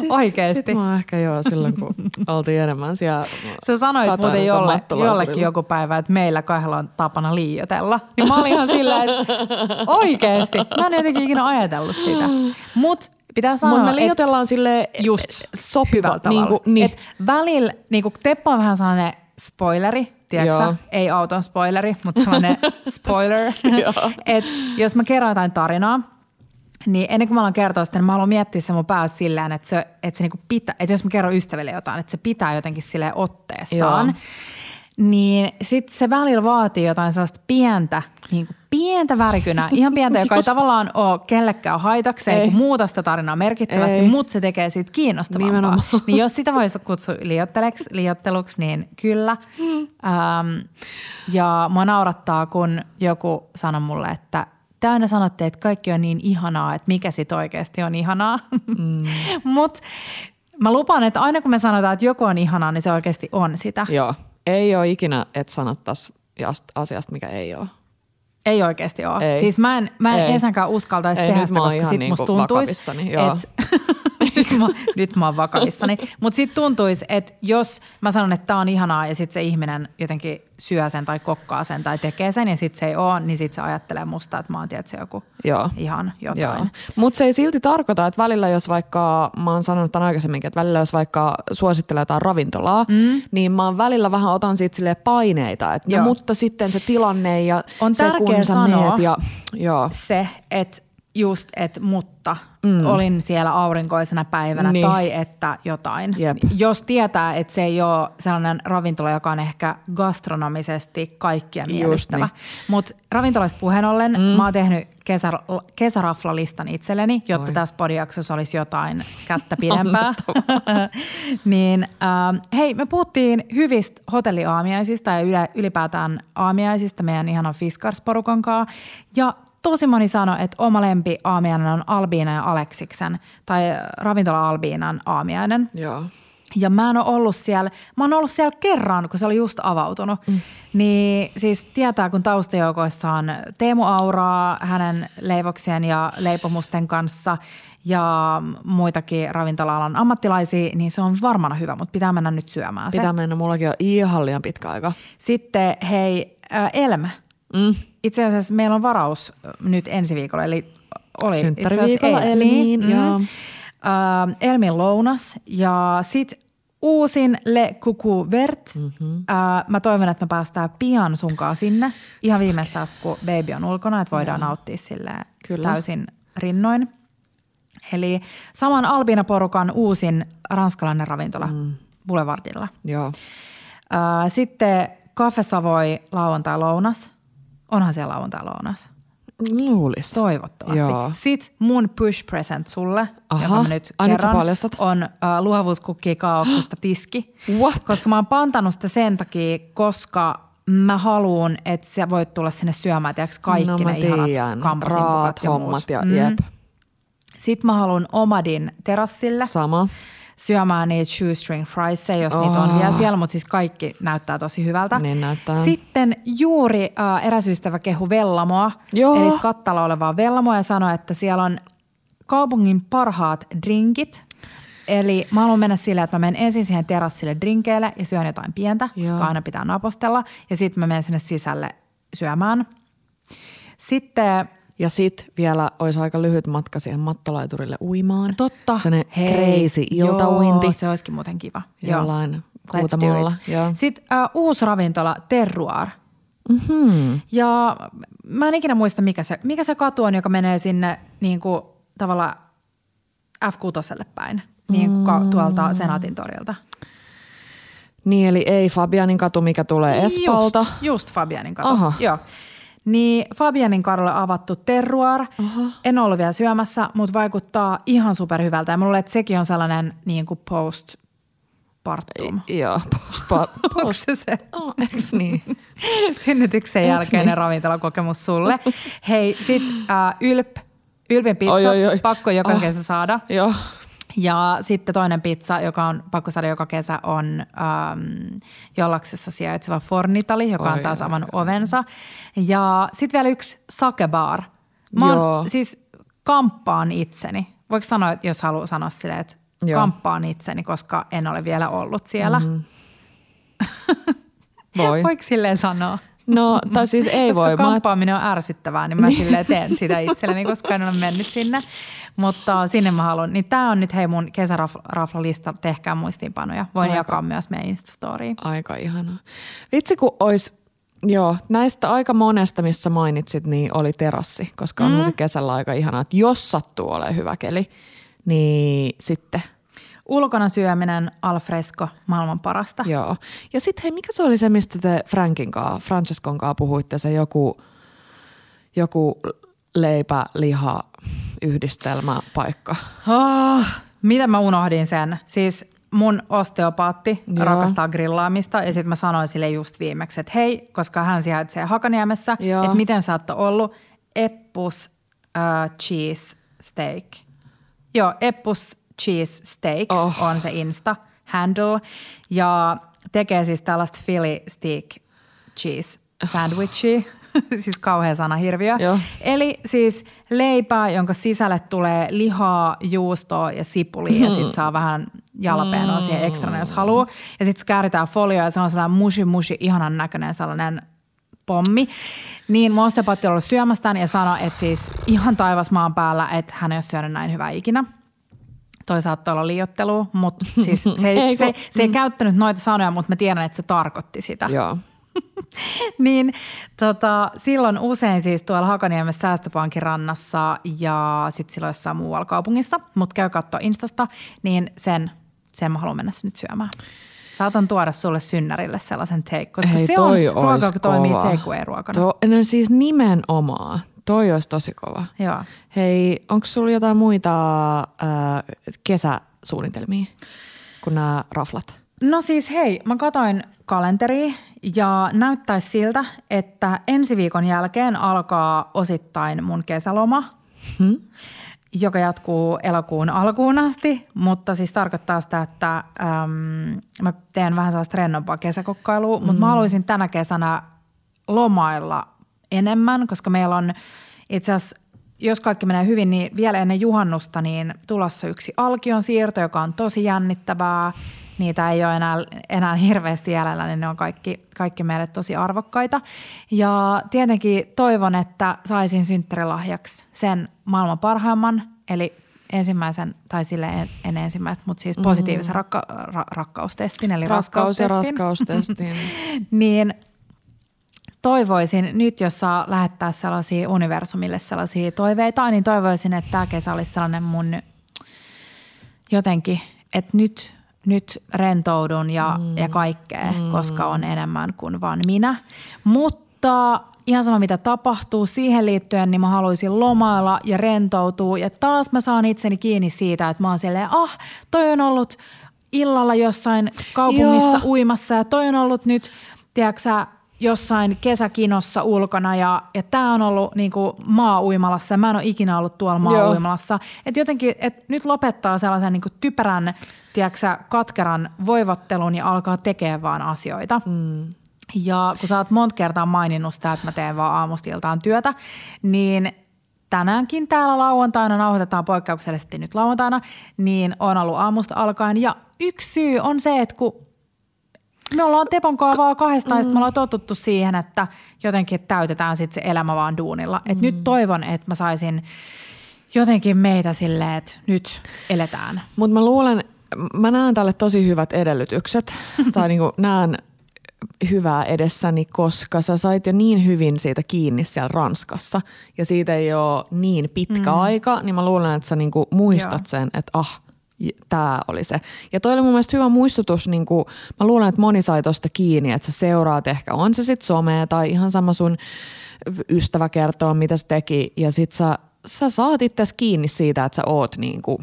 Sit, Oikeesti. Sit mä ehkä joo silloin, kun oltiin enemmän siellä Sä sanoit muuten jolle, jollekin joku päivä, että meillä kahdella on tapana liioitella. Niin mä olin ihan sillä, että oikeesti. Mä en jotenkin ikinä ajatellut sitä. Mut pitää sanoa, Mutta me että liioitellaan sille just sopiva. tavalla. Niin kuin, niin. Et välillä, niin kuin Teppo on vähän sellainen spoileri, tiedätkö? Ei auton spoileri, mutta sellainen spoiler. Joo. Et jos mä kerron jotain tarinaa, niin ennen kuin mä alan kertoa sitä, niin mä haluan miettiä se mun päässä silleen, että se, että se niinku pitää, että jos mä kerron ystäville jotain, että se pitää jotenkin silleen otteessaan. Joo. Niin sitten se välillä vaatii jotain sellaista pientä, niin kuin pientä värikynää, ihan pientä, joka ei tavallaan ole kellekään haitaksi, ei muuta sitä tarinaa merkittävästi, Ei. mutta se tekee siitä kiinnostavampaa. Nimenomaan. Niin jos sitä voisi kutsua liiotteluksi, niin kyllä. Ähm, ja mua naurattaa, kun joku sanoi mulle, että täynnä sanotte, että kaikki on niin ihanaa, että mikä sit oikeasti on ihanaa. Mm. Mutta mä lupaan, että aina kun me sanotaan, että joku on ihanaa, niin se oikeasti on sitä. Joo. Ei ole ikinä, että sanottaisi asiasta, mikä ei ole. Ei oikeasti ole. Ei. Siis mä en, mä en Ei. ensinkään uskaltaisi Ei, tehdä sitä, koska sit niinku musta tuntuisi, vakavissani, joo. että mä, nyt mä oon vakavissani. Mutta sitten tuntuisi, että jos mä sanon, että tämä on ihanaa ja sitten se ihminen jotenkin syö sen tai kokkaa sen tai tekee sen ja sitten se ei ole, niin sitten se ajattelee musta, että mä oon tietysti joku Joo. ihan jotain. Mutta se ei silti tarkoita, että välillä jos vaikka, mä oon sanonut tämän aikaisemminkin, että välillä jos vaikka suosittelee jotain ravintolaa, mm. niin mä oon välillä vähän otan siitä silleen paineita, että no, mutta sitten se tilanne ja On se kun sä sanoa- meet ja joo. Se, että just, että mutta mm. olin siellä aurinkoisena päivänä Niin. tai että jotain. Jep. Jos tietää, että se ei ole sellainen ravintola, joka on ehkä gastronomisesti kaikkia miellyttävä. niin. Mutta ravintolasta puheen ollen mm. mä oon tehnyt kesä, kesäraflalistan itselleni, jotta Oi. tässä podijaksossa olisi jotain kättä pidempää. niin äh, hei, me puhuttiin hyvistä hotelliaamiaisista ja ylipäätään aamiaisista meidän ihanan Fiskars-porukan kanssa. Ja tosi moni sanoi, että oma lempi aamiainen on Albiina ja Aleksiksen tai ravintola Albiinan aamiainen. Joo. Ja mä en ole ollut siellä, mä oon ollut siellä kerran, kun se oli just avautunut. Mm. Niin siis tietää, kun taustajoukoissa on Teemu Auraa hänen leivoksien ja leipomusten kanssa ja muitakin ravintola-alan ammattilaisia, niin se on varmana hyvä, mutta pitää mennä nyt syömään se. Pitää mennä, mullakin on ihan liian pitkä aika. Sitten hei, äh, Elm. Mm. Itse asiassa meillä on varaus nyt ensi viikolla, eli oli itse asiassa. Elmiin, mm. joo. Äh, Elmin lounas ja sit uusin Le Coucou Vert. Mm-hmm. Äh, mä toivon, että me päästään pian sunkaan sinne. Ihan viimeistä asti, kun baby on ulkona, että voidaan nauttia silleen Kyllä. täysin rinnoin. Eli saman Albina-porukan uusin ranskalainen ravintola mm. Boulevardilla. Joo. Ää, Sitten Cafe Savoy lauantai-lounas. Onhan siellä lauantai-lounas. Luulis. Toivottavasti. Joo. Sitten mun push present sulle, Aha. joka mä nyt Ai, nyt on äh, luovuuskukki kaauksesta tiski. What? Koska mä oon pantanut sitä sen takia, koska mä haluun, että sä voit tulla sinne syömään tiiäks, kaikki no, ne ihanat tiedän. kampasimpukat Raat ja hommat muut. ja jep. Sitten mä haluan Omadin terassille Sama. Syömään niitä shoestring friesia, jos oh. niitä on vielä siellä, mutta siis kaikki näyttää tosi hyvältä. Niin näyttää. Sitten juuri äh, eräs ystävä kehu Vellamoa, Joo. eli Skattalla olevaa Vellamoa ja sanoi, että siellä on kaupungin parhaat drinkit. Eli mä haluan mennä silleen, että mä menen ensin siihen terassille drinkeille ja syön jotain pientä, Joo. koska aina pitää napostella. Ja sitten mä menen sinne sisälle syömään. Sitten Ja sit vielä olisi aika lyhyt matka siihen mattolaiturille uimaan. Totta. Sellainen Hei, crazy iltauinti Joo, se olisikin muuten kiva. Joo. jollain Let's kuutamolla. Joo. Sitten uh, uusi ravintola Terroir. Mm-hmm. Ja mä en ikinä muista, mikä se, mikä se katu on, joka menee sinne niin kuin, tavallaan F6 päin, niin kuin ka- tuolta Senaatin torilta. Niin, eli ei Fabianin katu, mikä tulee Espalta. Just, just Fabianin katu. Aha. Joo. Niin Fabianin kadulle avattu Terroir. Aha. En ollut vielä syömässä, mutta vaikuttaa ihan superhyvältä. Ja mä luulen, että sekin on sellainen niin kuin post partum. Joo, postpa, Onko post. se se? Oh, eks niin? Synnytyksen jälkeinen niin? ravintolakokemus sulle. Hei, sit äh, Ylp, Ylpin pizzat, Oi, oi, oi. pakko joka Oh. kesä saada. Joo. Ja sitten toinen pizza, joka on pakko saada joka kesä, on ähm, Jollaksessa sijaitseva Fornitali, joka on taas oi, avannut ovensa. Ja sitten vielä yksi sakebar. Mä Joo. oon siis kamppaan itseni. Voiko sanoa, jos haluaa sanoa silleen, että Joo. kamppaan itseni, koska en ole vielä ollut siellä. Mm-hmm. Voi. Voiko silleen sanoa? No, tai siis ei koska voi. Mä, kamppaaminen on ärsyttävää, niin mä silleen teen sitä itselleni, koska en ole mennyt sinne. Mutta sinne mä haluan. Niin tää on nyt hei mun kesäraflalista, tehkää muistiinpanoja. Voin Aika. jakaa myös meidän Instastoriin. aika ihanaa. Vitsi kun ois, joo, näistä aika monesta, missä mainitsit, niin oli terassi, koska onhan Mm. se kesällä aika ihanaa, että jos sattuu olemaan hyvä keli, niin sitten Ulkona syöminen, alfresco, maailman parasta. Joo. Ja sitten hei, mikä se oli se, mistä te Frankin kanssa, Francescon kanssa puhuitte, se joku, joku leipä, liha, yhdistelmäpaikka. Oh, miten mä unohdin sen? Siis mun osteopaatti Joo. Rakastaa grillaamista ja sitten mä sanoin sille just viimeksi, että hei, koska hän sijaitsee Hakaniemessä, että miten sä oot ollut Eppus uh, cheese steak. Joo, Eppus cheese steaks Oh. oh. on se Insta handle ja tekee siis tällaista Philly steak cheese sandwichia. siis kauhea sana hirviö. Joo. Eli siis leipää, jonka sisälle tulee lihaa, juustoa ja sipulia ja sitten saa vähän jalapenoa siihen ekstrana, jos haluaa. Ja sitten kääritään folioon ja se on sellainen mushi mushi ihanan näköinen sellainen pommi. Niin mun osteopaatti on ollut syömästään ja sanoi, että siis ihan taivas maan päällä, että hän ei ole syönyt näin hyvää ikinä. Toi saattoi olla liiottelu, mutta siis se, Ei se, se ei käyttänyt noita sanoja, mutta mä tiedän, että se tarkoitti sitä. Joo. niin tota, silloin usein siis tuolla Hakaniemessä Säästöpankin rannassa ja sitten silloin jossain muualla kaupungissa, mutta käy katsoa Instasta, niin sen, sen mä haluan mennä nyt syömään. Saatan tuoda sulle synnärille sellaisen take, koska Hei, se on ruoka, joka toimii takeaway-ruokana. To, no siis nimenomaan. Toi olisi tosi kova. Joo. Hei, onko sulla jotain muita äh, kesäsuunnitelmia kuin nämä raflat? No siis hei, mä katoin kalenteria ja näyttäisi siltä, että ensi viikon jälkeen alkaa osittain mun kesäloma, hmm? joka jatkuu elokuun alkuun asti, mutta siis tarkoittaa sitä, että äm, mä teen vähän sellaista rennompaa kesäkokkailua, mutta mä haluaisin tänä kesänä lomailla enemmän, koska meillä on itse asiassa jos kaikki menee hyvin, niin vielä ennen juhannusta niin tulossa yksi alkion siirto, joka on tosi jännittävää. Niitä ei ole enää, enää hirveästi jäljellä, niin ne on kaikki, kaikki meille tosi arvokkaita. Ja tietenkin toivon, että saisin synttärilahjaksi sen maailman parhaimman, eli ensimmäisen, tai sille en, en ensimmäistä, mutta siis positiivisen rakka, ra, rakkaustestin, eli Rakkaus ja raskaustestin. raskaustestin. niin toivoisin nyt, jos saa lähettää sellaisia universumille sellaisia toiveita, niin toivoisin, että tämä kesä olisi sellainen mun jotenkin, että nyt, nyt rentoudun ja, mm. ja kaikkea, mm. koska on enemmän kuin vain minä. Mutta ihan sama mitä tapahtuu siihen liittyen, niin mä haluaisin lomailla ja rentoutua. Ja taas mä saan itseni kiinni siitä, että mä oon silleen, ah, toi on ollut illalla jossain kaupungissa Joo. uimassa ja toi on ollut nyt, tiedätkö jossain kesäkinossa ulkona ja, ja tämä on ollut niin kuin maa-uimalassa ja mä en ole ikinä ollut tuolla maa-uimalassa. Että jotenkin, että nyt lopettaa sellaisen niin kuin typerän, tiedätkö sä, katkeran voivottelun ja alkaa tekemään vaan asioita. Mm. Ja kun sä oot monta kertaa maininnut sitä, että mä teen vaan aamusta iltaan työtä, niin tänäänkin täällä lauantaina, nauhoitetaan poikkeuksellisesti nyt lauantaina, niin on ollut aamusta alkaen. Ja yksi syy on se, että kun me ollaan Tepon kanssa vaan kahdestaan, mm. me ollaan totuttu siihen, että jotenkin täytetään sitten se elämä vaan duunilla. Et nyt toivon, että mä saisin jotenkin meitä silleen, että nyt eletään. Mutta mä luulen, mä näen tälle tosi hyvät edellytykset, tai niinku näen hyvää edessäni, koska sä sait jo niin hyvin siitä kiinni siellä Ranskassa ja siitä ei ole niin pitkä mm. aika, niin mä luulen, että sä niinku muistat Joo. sen, että ah, tämä oli se. Ja toi oli mun mielestä hyvä muistutus, niin kuin, mä luulen, että moni sai tosta kiinni, että sä seuraat ehkä, on se sitten somea tai ihan sama sun ystävä kertoo, mitä se teki ja sit sä, sä saat itse kiinni siitä, että sä oot niin kuin,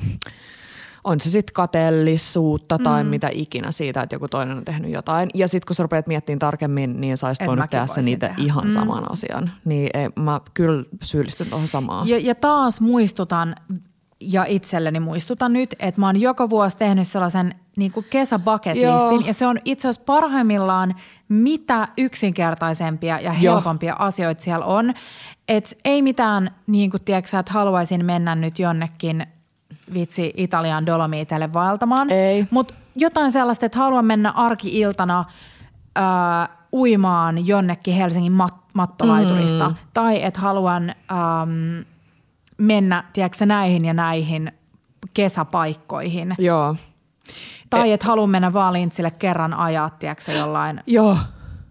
on se sitten kateellisuutta tai mm. mitä ikinä siitä, että joku toinen on tehnyt jotain. Ja sitten kun sä rupeat miettimään tarkemmin, niin sä olisit voinut tehdä sen tehdä. ihan Mm. saman asian. Niin ei, mä kyllä syyllistyn tuohon samaan. Ja, ja taas muistutan ja itselleni muistutan nyt, että mä oon joka vuosi tehnyt sellaisen niin kuin kesäbucketlistin Joo. ja se on itse asiassa parhaimmillaan mitä yksinkertaisempia ja Joo. helpompia asioita siellä on. Et ei mitään, niin kuin tiedätkö, että haluaisin mennä nyt jonnekin vitsi Italian Dolomiiteille vaeltamaan. Ei. Mutta jotain sellaista, että haluan mennä arki-iltana ää, uimaan jonnekin Helsingin mat- mattolaiturista. Mm. Tai että haluan äm, mennä, tiedätkö, näihin ja näihin kesäpaikkoihin. Joo. Tai että haluan mennä vaan Lintsille kerran ajaa, tiedätkö, jollain Joo.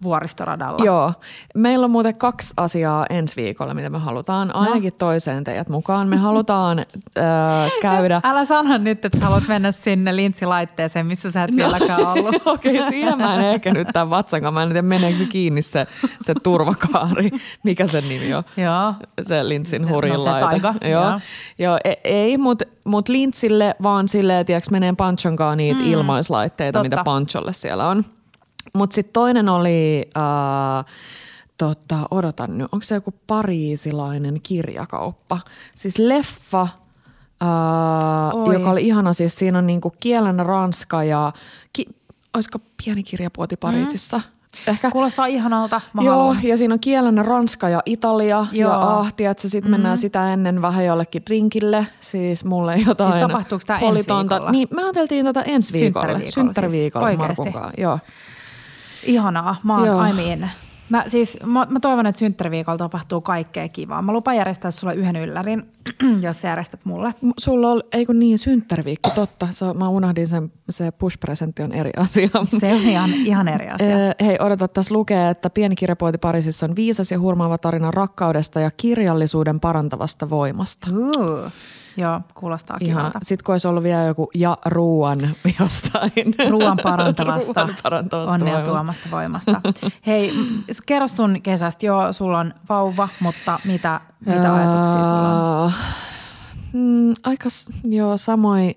Vuoristoradalla. Joo. Meillä on muuten kaksi asiaa ensi viikolla, mitä me halutaan. Ainakin toiseen teidät mukaan. Me halutaan äh, käydä... Älä sano nyt, että sä haluat mennä sinne lintsilaitteeseen, missä sä et vieläkään ollut. Okei, okay, siinä mä en ehkä nyt tämän vatsan kanssa. Mä en tiedä, meneekö se kiinni se, se turvakaari. Mikä sen nimi on? Joo. Se Lintsin No hurjin se laite. taiva, Joo. joo. joo. e- ei, mutta mut Lintsille vaan silleen, tiedätkö, menee Panchonkaan niitä mm. ilmaislaitteita, Totta. mitä Pancholle siellä on. Mutta sitten toinen oli, äh, tota, odotan nyt, onko se joku pariisilainen kirjakauppa? Siis leffa, äh, Oi. joka oli ihana, siis siinä on niinku kielen ranska ja ki, olisiko pieni kirjapuoti Pariisissa? Mm. Ehkä Kuulostaa ihanalta. Mä Joo, haluan. ja siinä on kielenä Ranska ja Italia Joo. ja ahti, että sitten mm. mennään sitä ennen vähän jollekin drinkille. Siis mulle jotain Siis tapahtuuko tää ensi viikolla? Niin, me ajateltiin tätä ensi viikolla. Synttäriviikolla Synttäriviikolla siis. Markun kanssa. Joo. Ihanaa. Mä oon Joo. I'm in. Mä, siis, mä, mä toivon, että synttäriviikolla tapahtuu kaikkea kivaa. Mä lupaan järjestää sulle yhden yllärin, jos sä järjestät mulle. Sulla on, ei kun niin, synttäriviikko, totta. Se, mä unohdin sen, se push-presentti on eri asia. Se on ihan, ihan eri asia. Ö, Hei, odota, tässä lukee, että pieni kirjapoiti Pariisissa on viisas ja hurmaava tarina rakkaudesta ja kirjallisuuden parantavasta voimasta. Uh, joo, kuulostaa Ihan. kivalta. Sitten kun olisi ollut vielä joku ja ruuan jostain. Ruoan parantavasta, Ruuan parantavasta onnea voimasta. tuomasta voimasta. Hei, kerro sun kesästä. Joo, sulla on vauva, mutta mitä, mitä ajatuksia sulla on? Mm, aika, joo, samoin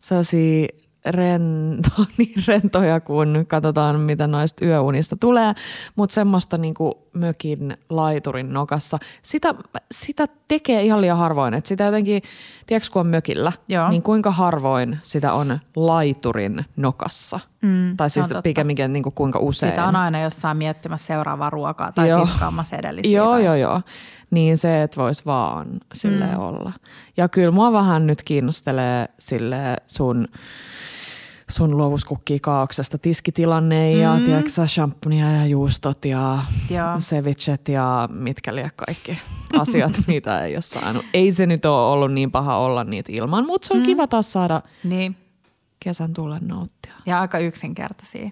sellaisia rento, niin rentoja, kun katsotaan, mitä noista yöunista tulee, mutta semmoista niinku mökin laiturin nokassa. Sitä, sitä tekee ihan liian harvoin, että sitä jotenkin, tiedätkö kun on mökillä, Joo. niin kuinka harvoin sitä on laiturin nokassa? Mm, tai siis pikemminkin niinku kuinka usein. Sitä on aina jossain miettimässä seuraavaa ruokaa tai Joo. tiskaamassa edellisiä. Joo, tai- joo, joo. Niin se, että vois vaan silleen Mm. olla. Ja kyllä mua vähän nyt kiinnostelee sille sun sun luovuskukkia kaauksesta tiskitilanne ja mm. tiedätkö, shamponia ja juustot ja Joo. sevichet ja mitkä liian kaikki asiat, mitä ei ole saanut. Ei se nyt ole ollut niin paha olla niitä ilman, mutta se on mm. kiva taas saada Niin, kesän tulen nauttia. ja aika yksinkertaisia.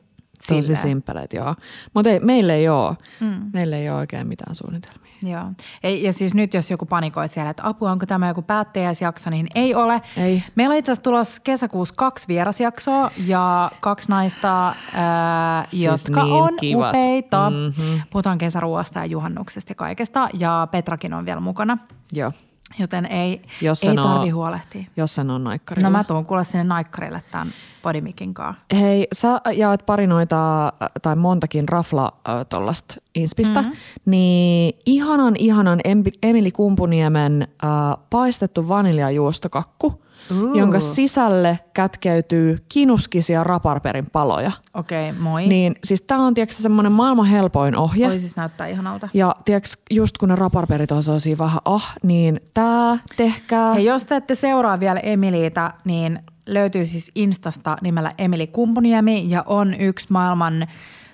Tosi Silleen. simpeleet, joo. Mutta meillä ei ole. Mm. Meillä ei ole oikein mitään suunnitelmia. Joo. Ei, ja siis nyt jos joku panikoi siellä, että apua, onko tämä joku päättäjäisjakso, niin ei ole. Ei. Meillä on itse asiassa tulossa kesäkuussa kaksi vierasjaksoa ja kaksi naista, ää, Siis jotka niin on kivat. upeita. Mhm. Puhutaan kesäruoasta ja juhannuksesta ja kaikesta ja Petrakin on vielä mukana, Joo. Joten ei, Jos ei sen tarvi huolehtia. Jos sen on naikkarilla. No mä tuun kuule sinne naikkarille tämän Podimikin kanssa. Hei, sä jaat pari noita, äh, tai montakin rafla äh, tuollaista inspistä, mm-hmm. niin ihanan, ihanan Emili Kumpuniemen äh, paistettu vaniljajuustokakku, Ooh. jonka sisälle kätkeytyy kinuskisia raparperin paloja. Okei, okay, moi. Niin siis tää on tiedätkö, semmoinen maailman helpoin ohje. Voi siis näyttää ihanalta. Ja tiedätkö, just kun ne raparperit on sellaisia vähän ah, niin tää tehkää. Ja jos te ette seuraa vielä Emiliitä, niin löytyy siis Instasta nimellä Emili Kumpuniemi ja on yksi maailman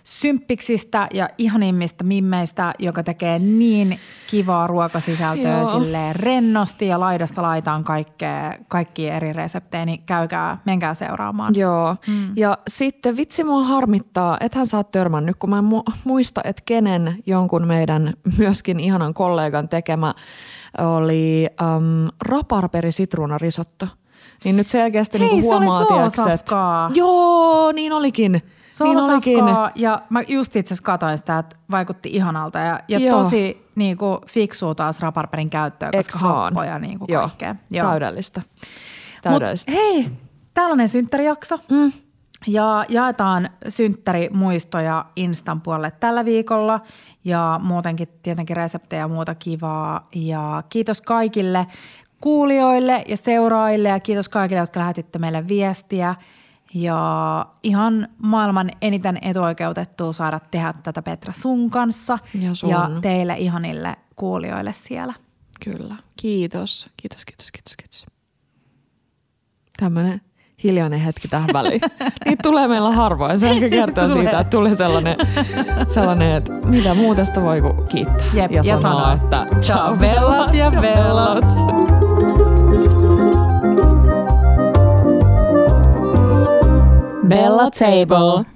symppiksistä ja ihanimmista mimmeistä, joka tekee niin kivaa ruokasisältöä Joo. silleen rennosti ja laidasta laitaan kaikkea, kaikki eri reseptejä, niin käykää, menkää seuraamaan. Joo. Mm. Ja sitten vitsi mua harmittaa, ethän sä oot törmännyt, kun mä en mu- muista, että kenen jonkun meidän myöskin ihanan kollegan tekemä oli um, raparperi sitruunarisotto. Niin nyt selkeästi Hei, niinku se oli huomaa, tiiäks, et- soolsafkaa. Joo, niin olikin. Niin olikin. Ja mä just itse asiassa katsoin sitä, että vaikutti ihanalta ja, ja Joo. tosi niin kuin, fiksuu taas raparperin käyttöä, koska Eks happoja niin kuin Joo, kaikkea. täydellistä. Mut Täydellistä. hei, tällainen synttärijakso. Mm. Ja jaetaan synttärimuistoja Instan puolelle tällä viikolla ja muutenkin tietenkin reseptejä ja muuta kivaa. Ja kiitos kaikille kuulijoille ja seuraajille ja kiitos kaikille, jotka lähetitte meille viestiä. Ja ihan maailman eniten etuoikeutettua saada tehdä tätä Petra sun kanssa Ja sun. ja teille ihanille kuulijoille siellä. Kyllä. Kiitos. Kiitos, kiitos, kiitos, kiitos. Tämmöinen hiljainen hetki tähän väliin. Niitä tulee meillä harvoin. Se ehkä kertoo siitä, että tuli sellainen, sellainen että mitä muu tästä voi kuin kiittää. Jep, ja, ja sanoa, että ciao bellat ja bellat. Bella Table.